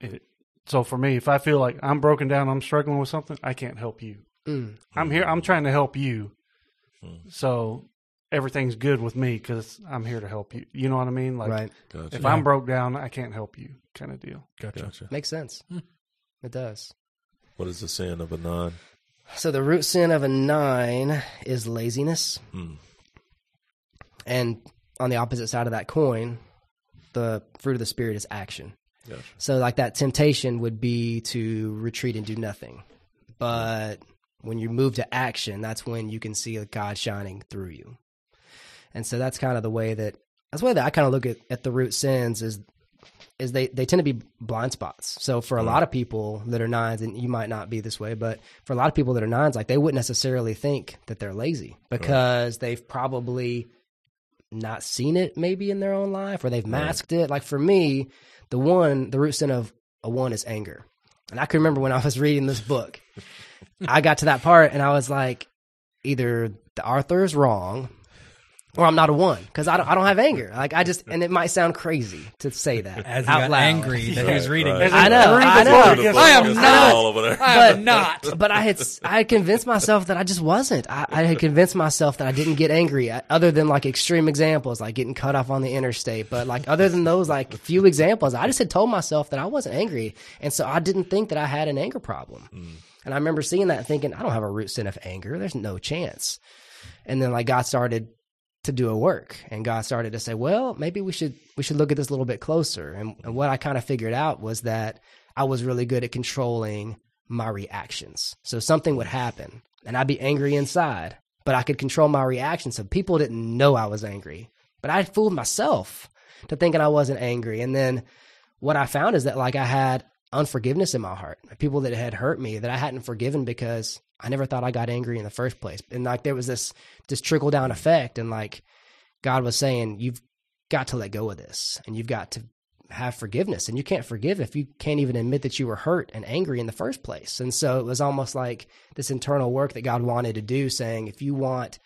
it, so for me, if I feel like I'm broken down, I'm struggling with something, I can't help you. mm, I'm here. I'm trying to help you. So everything's good with me because I'm here to help you. You know what I mean? Like right, Gotcha. if I'm broke down, I can't help you, kind of deal. Gotcha. Gotcha. makes sense. It does. What is the sin of a nine? So the root sin of a nine is laziness, Hmm. and on the opposite side of that coin, the fruit of the spirit is action. Gotcha. So like that temptation would be to retreat and do nothing. But when you move to action, that's when you can see God shining through you. And so that's kind of the way that that's the way that I kind of look at, at the root sins is is they, they tend to be blind spots. So for a mm-hmm. lot of people that are nines, and you might not be this way, but for a lot of people that are nines, like they wouldn't necessarily think that they're lazy because they've probably not seen it maybe in their own life or they've masked it. Like for me, the one, the root sin of a one is anger. And I can remember when I was reading this book, I got to that part and I was like, either the author is wrong or I'm not a one because I don't, I don't have anger. Like I just, and it might sound crazy to say that As he out got loud. angry that he was reading. right. it. I know, I know. I am not. all over there. I am not. but I had I had convinced myself that I just wasn't. I, I had convinced myself that I didn't get angry, uh, other than like extreme examples, like getting cut off on the interstate. But like other than those, like a few examples, I just had told myself that I wasn't angry, and so I didn't think that I had an anger problem. And I remember seeing that thinking, I don't have a root sin of anger. There's no chance. And then like God started to do a work and God started to say, well, maybe we should we should look at this a little bit closer. And, and what I kind of figured out was that I was really good at controlling my reactions. So something would happen and I'd be angry inside, but I could control my reaction so people didn't know I was angry. But I fooled myself to thinking I wasn't angry. And then what I found is that like I had unforgiveness in my heart. People that had hurt me that I hadn't forgiven because I never thought I got angry in the first place. And like there was this this trickle down effect and like God was saying you've got to let go of this and you've got to have forgiveness and you can't forgive if you can't even admit that you were hurt and angry in the first place. And so it was almost like this internal work that God wanted to do saying if you want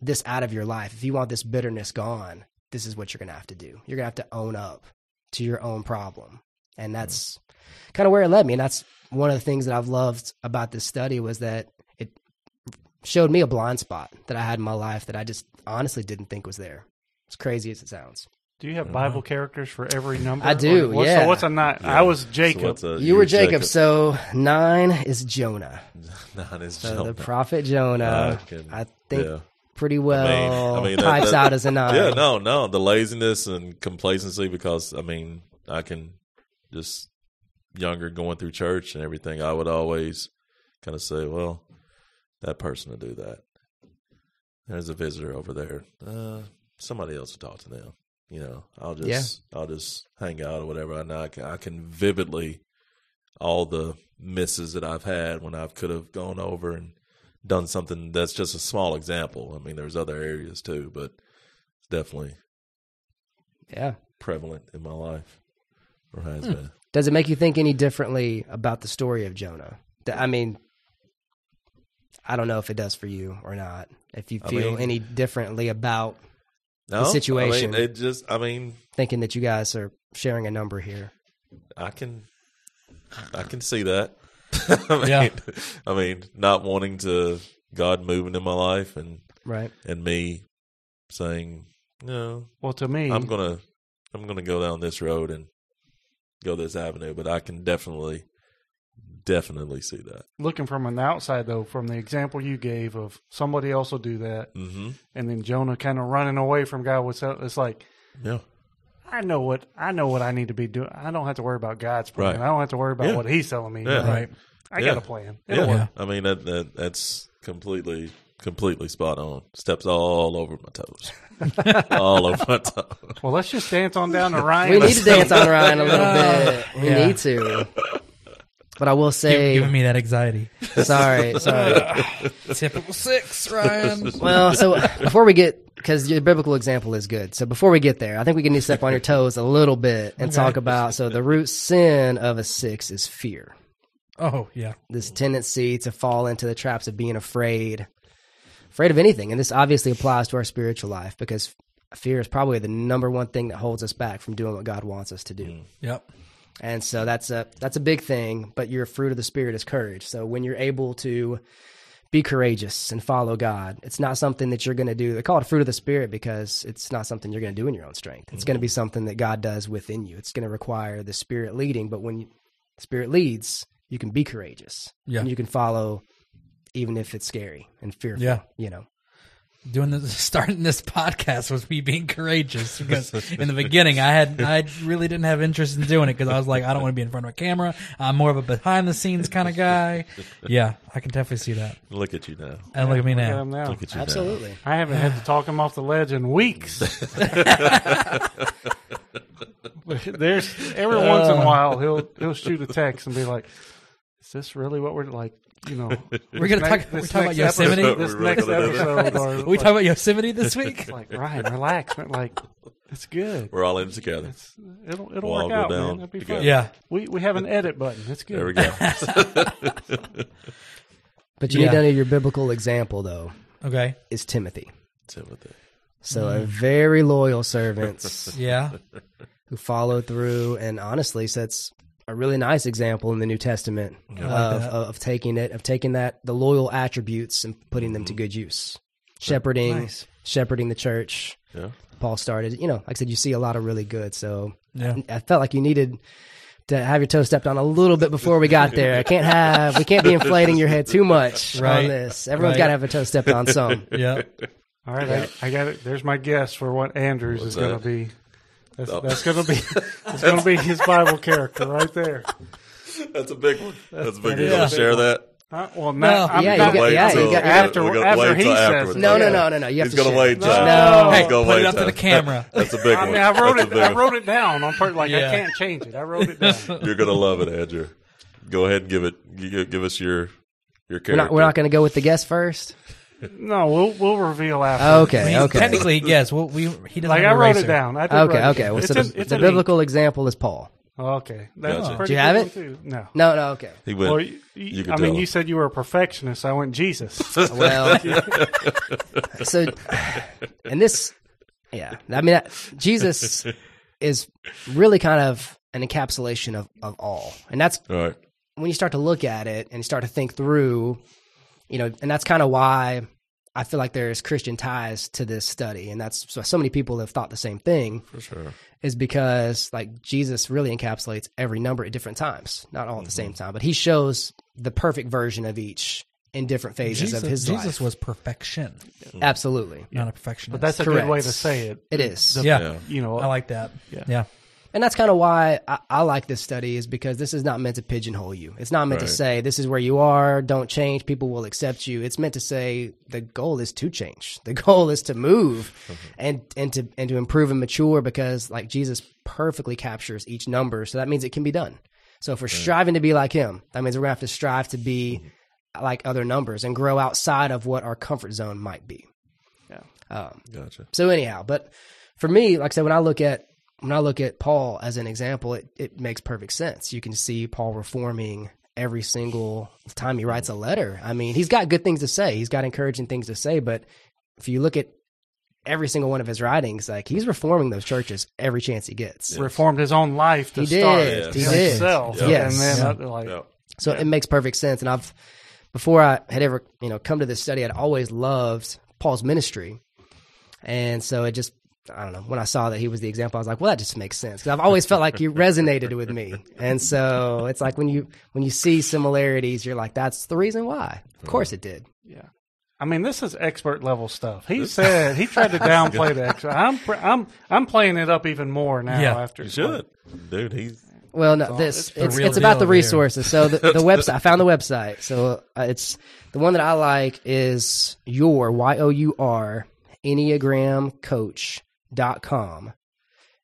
this out of your life, if you want this bitterness gone, this is what you're going to have to do. You're going to have to own up to your own problem. And mm-hmm. that's kind of where it led me. And that's one of the things that I've loved about this study was that it showed me a blind spot that I had in my life that I just honestly didn't think was there. As crazy as it sounds. Do you have mm-hmm. Bible characters for every number? I do, Or what's, yeah. So what's a nine? I was Jacob. So a- You were Jacob, so nine is Jonah. Nine is So Jonah. the prophet Jonah, ah, I can- I think yeah. pretty well I mean, that- types that- out as a nine. Yeah, no, no, the laziness and complacency because I mean, I can just younger going through church and everything. I would always kind of say, "Well, that person will do that." There's a visitor over there. Uh, somebody else will talk to them. You know, I'll just I'll just hang out or whatever. And I can, I can vividly all the misses that I've had when I could have gone over and done something that's just a small example. I mean, there's other areas too, but it's definitely Yeah. prevalent in my life or has Hmm. been. Does it make you think any differently about the story of Jonah? I mean, I don't know if it does for you or not. If you I feel mean- any differently about No, situation. I mean, it just. I mean, thinking that you guys are sharing a number here. I can, I can see that. I mean, Yeah. I mean, not wanting to God moving in my life and Right. and me saying no, Well, to me, I'm gonna I'm gonna go down this road and go this avenue, but I can definitely definitely see that. Looking from an outside though, from the example you gave of somebody else will do that, Mm-hmm. and then Jonah kind of running away from God. Was it's like Yeah. I know what I know what I need to be doing. I don't have to worry about God's plan. Right. I don't have to worry about Yeah. what He's telling me. Yeah. Right. I Yeah. got a plan. It'll Yeah. work. I mean that, that that's completely completely spot on. Steps all over my toes. all over my toes. Well, let's just dance on down to Ryan. We need to dance on Ryan a little bit. We yeah. need to. But I will Give, say, giving me that anxiety. sorry, sorry. Typical six, Ryan. Well, so before we get, because your biblical example is good. So before we get there, I think we can need to step on your toes a little bit and Okay. talk about. So the root sin of a six is fear. Oh yeah. This tendency to fall into the traps of being afraid, afraid of anything, and this obviously applies to our spiritual life because fear is probably the number one thing that holds us back from doing what God wants us to do. Mm. Yep. And so that's a that's a big thing, but your fruit of the spirit is courage. So when you're able to be courageous and follow God, it's not something that you're going to do. They call it fruit of the spirit because it's not something you're going to do in your own strength. It's going to mm-hmm. be something that God does within you. It's going to require the spirit leading, but when you, spirit leads, you can be courageous. Yeah. And you can follow even if it's scary and fearful, Yeah. you know. Doing this, starting this podcast was me being courageous because in the beginning I had I really didn't have interest in doing it because I was like I don't want to be in front of a camera. I'm more of a behind the scenes kind of guy. Yeah, I can definitely see that. Look at you now. And look at me Look at now. him now. Look at you Absolutely. I haven't had to talk him off the ledge in weeks. There's every once in a uh. while he'll he'll shoot a text and be like, "Is this really what we're like?" You know, We're gonna next- talk. We're talking about next Yosemite. episode- This We're next gonna do that. episode, or Are we talking about Yosemite this week? like Ryan, relax, man. Like it's good. We're all in together. It's, it'll it'll We'll all work go out, down man. It'll be together. fun. Yeah. We we have an edit button. It's good. There we go. But you Yeah. need to know your biblical example though Okay. is Timothy. Timothy. So a very loyal servant Yeah. who followed through and honestly sets a really nice example in the New Testament of, that. of, of taking it, of taking that the loyal attributes and putting them to good use. Shepherding, Nice. shepherding the church. Yeah. Paul started, you know, like I said, you see a lot of really good. So Yeah. I felt like you needed to have your toe stepped on a little bit before we got there. I can't have, we can't be inflating your head too much Right. on this. Everyone's Right. got to have a toe stepped on some. Yeah. All right, I, I got it. There's my guess for what Andrews is going to be. That's, Oh. that's going to be that's going to be his Bible character right there. That's a big one. That's a big one. is You gonna share that? Huh? Well, now, I'm Yeah, you got- wait yeah, you got- after- we're gonna after wait he till says afterwards. it. No, no, no, no, no. You have He's to gonna share. wait. No. No. Hey, gonna put wait it up to the camera. That's a big I one. mean, I wrote That's it. I wrote it down on purpose. Like Yeah. I can't change it. I wrote it down. You're gonna love it, Andrew. Go ahead and give it. Give us your your We're character. not, we're not going to go with the guest first. No, we'll we'll reveal after. Okay, He- okay. Technically, yes. Well, we he doesn't Like have I a wrote eraser. it down. I did Okay, write it okay. down. Well, It's so in- the, it's the in ink. biblical example is Paul. Okay, that's Gotcha. pretty Do you have good it? one, too. No. No, no, okay. He went. Well, you, you could I mean, tell. you said you were a perfectionist. I went Jesus. Well, so, and this, yeah, I mean, that- Jesus is really kind of an encapsulation of, of all. And that's all right. when you start to look at it and you start to think through, you know, and that's kind of why I feel like there's Christian ties to this study. And that's so, so many people have thought the same thing For sure. is because like Jesus really encapsulates every number at different times, not all at the same mm-hmm. time, but he shows the perfect version of each in different phases Jesus, of his Jesus life. Jesus was perfection, mm-hmm. Absolutely. not a perfectionist. But that's a Correct. good way to say it. It is. The- yeah. Yeah. You know, I like that. Yeah. Yeah. And that's kind of why I, I like this study is because this is not meant to pigeonhole you. It's not meant to say this is where you are, don't change, people will accept you. It's meant to say the goal is to change. The goal is to move and and to and to improve and mature because like Jesus perfectly captures each number. So that means it can be done. So if we're striving to be like him, that means we're gonna have to strive to be like other numbers and grow outside of what our comfort zone might be. Yeah. Um, Gotcha. so anyhow, but for me, like I said, when I look at when I look at Paul as an example, it, it makes perfect sense. You can see Paul reforming every single time he writes a letter. I mean, he's got good things to say. He's got encouraging things to say, but if you look at every single one of his writings, like he's reforming those churches every chance he gets. reformed his own life to He start did. He did. himself. Yes. And then Yeah. uh, like, Yeah. So it makes perfect sense. And I've before I had ever you know come to this study, I'd always loved Paul's ministry, and so it just I don't know. When I saw that he was the example, I was like, well, that just makes sense because I've always felt like you resonated with me, and so it's like when you when you see similarities, you're like, that's the reason why. Of course, it did. Yeah. I mean, this is expert level stuff. He said he tried to downplay the expert. I'm I'm I'm playing it up even more now. Yeah. after You should, dude. He's Well, no, this it's it's it's about the over here. resources. So the, the website, I found the website. So uh, it's the one that I like is your y o u r enneagramcoach.com.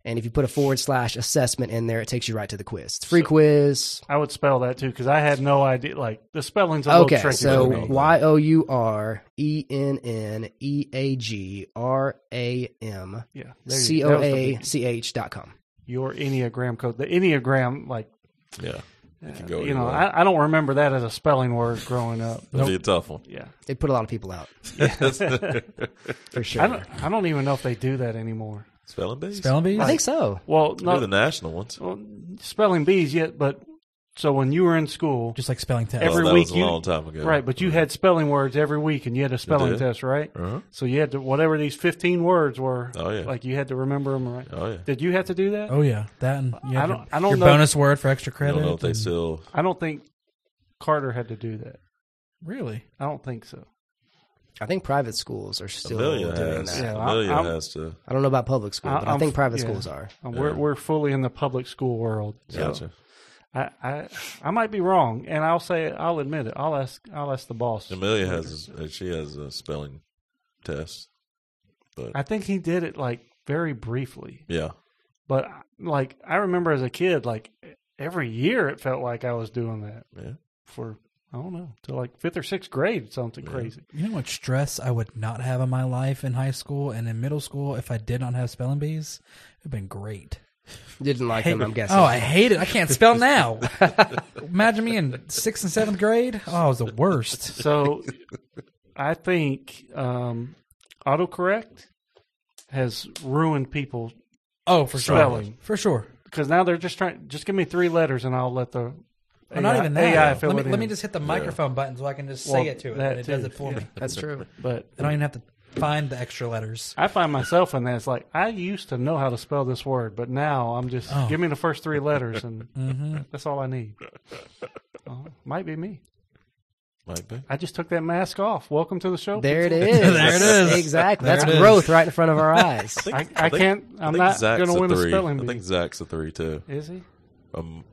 And if you put a forward slash assessment in there, it takes you right to the quiz. It's a free quiz. I would spell that too because I had no idea. Like the spelling's a little Okay, tricky. so for me. y o u r e n n e a g r a m yeah, there you- c that o was the a big- c h dot com. your enneagram coach. The enneagram, like yeah. You can go you know, way. I, I don't remember that as a spelling word growing up. That'd be a tough one. Yeah, They put a lot of people out for sure. I don't. I don't even know if they do that anymore. Spelling bees. Spelling bees? I think so. Well, Do no, the national ones. well, spelling bees yet, but so when you were in school, Just like spelling test. every that week was a you- long time ago. right? But you had spelling words every week, and you had a spelling test, right? Uh-huh. So you had to whatever these fifteen words were. Oh, yeah. like you had to remember them, right? Oh yeah. Did you have to do that? Oh yeah, that and you I don't- your, I don't your know- bonus word for extra I credit. don't know if they still. I don't think Carter had to do that. really. I don't think so. I think private schools are still doing has. that. Yeah, Amelia I'm- has to. I don't know about public school, I- but I, I'm- think private yeah. schools are. We're Yeah. we're fully in the public school world. So Gotcha. I, I I might be wrong, and I'll say it, I'll admit it. I'll ask I'll ask the boss. Amelia has. A, she has a spelling test. But I think he did it like very briefly, yeah, but like I remember as a kid, like every year it felt like I was doing that yeah. for I don't know to like fifth or sixth grade, something Yeah. crazy. You know what stress I would not have in my life in high school and in middle school if I did not have spelling bees? It'd been great. Didn't like Hate- them, I'm guessing. Oh, I hate it. I can't spell now. Imagine me in sixth and seventh grade. Oh, it was the worst. So I think um, autocorrect has ruined people Oh, for sure. Spelling. For sure. because now they're just trying. Just give me three letters, and I'll let the Well, not AI even that. AI fill let, me, it let me just hit the microphone button so I can just Well, say it to it, that and it does too, it for yeah. me. That's true. But I don't even have to find the extra letters. I find myself in that. It's like I used to know how to spell this word, but now I'm just Oh. give me the first three letters, and hmm that's all I need. Uh, might be me. Might be. I just took that mask off. Welcome to the show. There it people. is. There it is. Exactly. There That's it is. growth right in front of our eyes. I, I, think- can't. I'm think not Zach's going to win a three. spelling I think Zach's a three too. Is he? Um,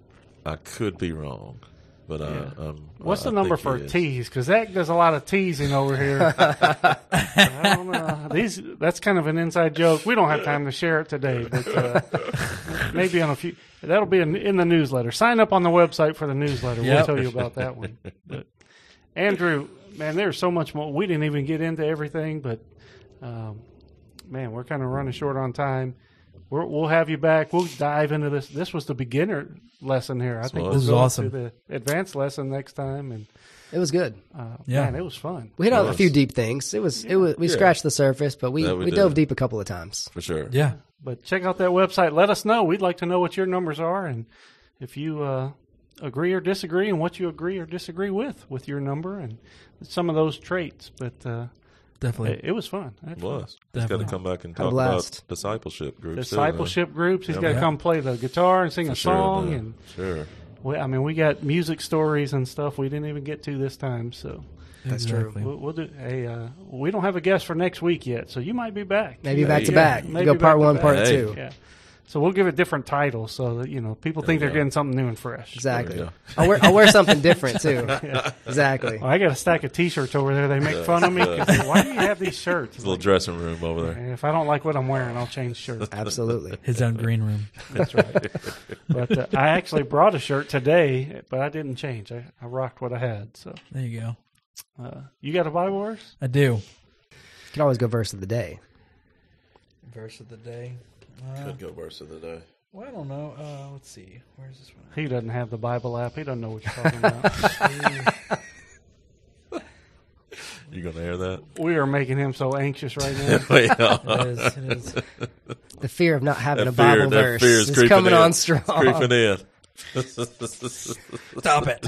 I could be wrong, but uh, Yeah. um, What's I the number for tease? Because Zach does a lot of teasing over here. I don't know. These that's kind of an inside joke. We don't have time to share it today, but uh, maybe on a few. That'll be in, in the newsletter. Sign up on the website for the newsletter. We'll tell you about that one. But Andrew, man, there's so much more. We didn't even get into everything, but um, man, we're kind of running short on time. We're, we'll have you back. We'll dive into this. This was the beginner lesson here. I think was. we'll This is go awesome. to the advanced lesson next time, and It was good. uh, Yeah. man, it was fun. We hit on a few deep things. It was it was we Yeah. scratched the surface, but we, That we we dove deep a couple of times. for sure. Yeah. But check out that website. Let us know. We'd like to know what your numbers are and if you uh, agree or disagree and what you agree or disagree with with your number and some of those traits. But uh, Definitely. it, it was fun. I It was. He's got to come back and talk about discipleship groups. too, Discipleship groups. He's Yeah. got to Yeah. come play the guitar and sing man. a For sure, song. man. and sure. we, I mean, we got music stories and stuff we didn't even get to this time. So That's true. We'll, we'll do. Hey, uh, we don't have a guest for next week yet, so you might be back. Maybe Yeah, back to yeah. back. Maybe Go part one, part Hey. two. Yeah. So we'll give it different titles so that you know people think we they're getting something new and fresh. Exactly. There we go. I'll wear I'll wear something different too. Exactly. Well, I got a stack of T-shirts over there. They make fun of me. 'cause, Why do you have these shirts? It's a little dressing room over there. And if I don't like what I'm wearing, I'll change shirts. Absolutely. His own green room. That's right. but uh, I actually brought a shirt today, but I didn't change. I, I rocked what I had. So There you go. uh, you got a Bible verse? I do. You can always go verse of the day. Verse of the day. Uh, Could go verse of the day. well, I don't know. Uh, let's see. Where's this one? He doesn't have the Bible app. He doesn't know what you're talking about. You gonna air that? we are making him so anxious right now. Yeah. It is. It is. The fear of not having That a Bible fear- that verse fear is is coming in. on It's strong. creeping in. Stop it.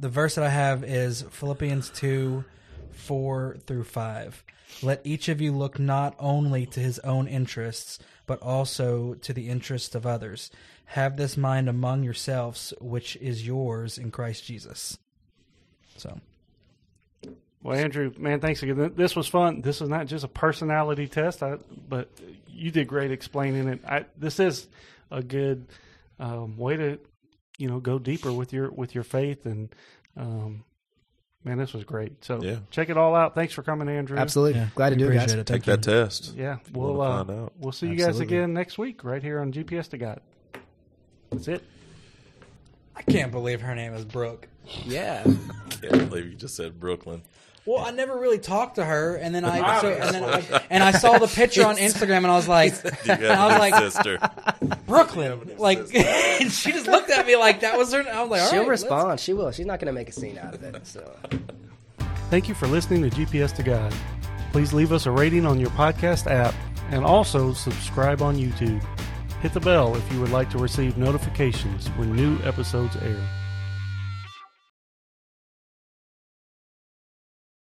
the verse that I have is Philippians 2 4 through 5. Let each of you look not only to his own interests, but also to the interests of others. Have this mind among yourselves, which is yours in Christ Jesus. So, Well, Andrew, man, thanks again. This was fun. This is not just a personality test, I, but you did great explaining it. I, this is a good um, way to, you know, go deeper with your with your faith, and um, man, this was great. So Yeah. check it all out. Thanks for coming, Andrew. Absolutely. yeah, Glad to we do it, guys. it. Take Thank that test. Yeah, we'll uh, find out. we'll see you guys again next week right here on GPS to God. That's it. I can't believe her name is Brooke. Yeah. Can't believe you just said Brooklyn. Well, I never really talked to her, and then I so, and then I, and I saw the picture on Instagram, and I was like, You got I was like, sister. Brooklyn, like, and she just looked at me like that was her. I was like, all She'll right, let's- respond. She will. She's not going to make a scene out of it. So. Thank you for listening to GPS to God. Please leave us a rating on your podcast app and also subscribe on YouTube. Hit the bell if you would like to receive notifications when new episodes air.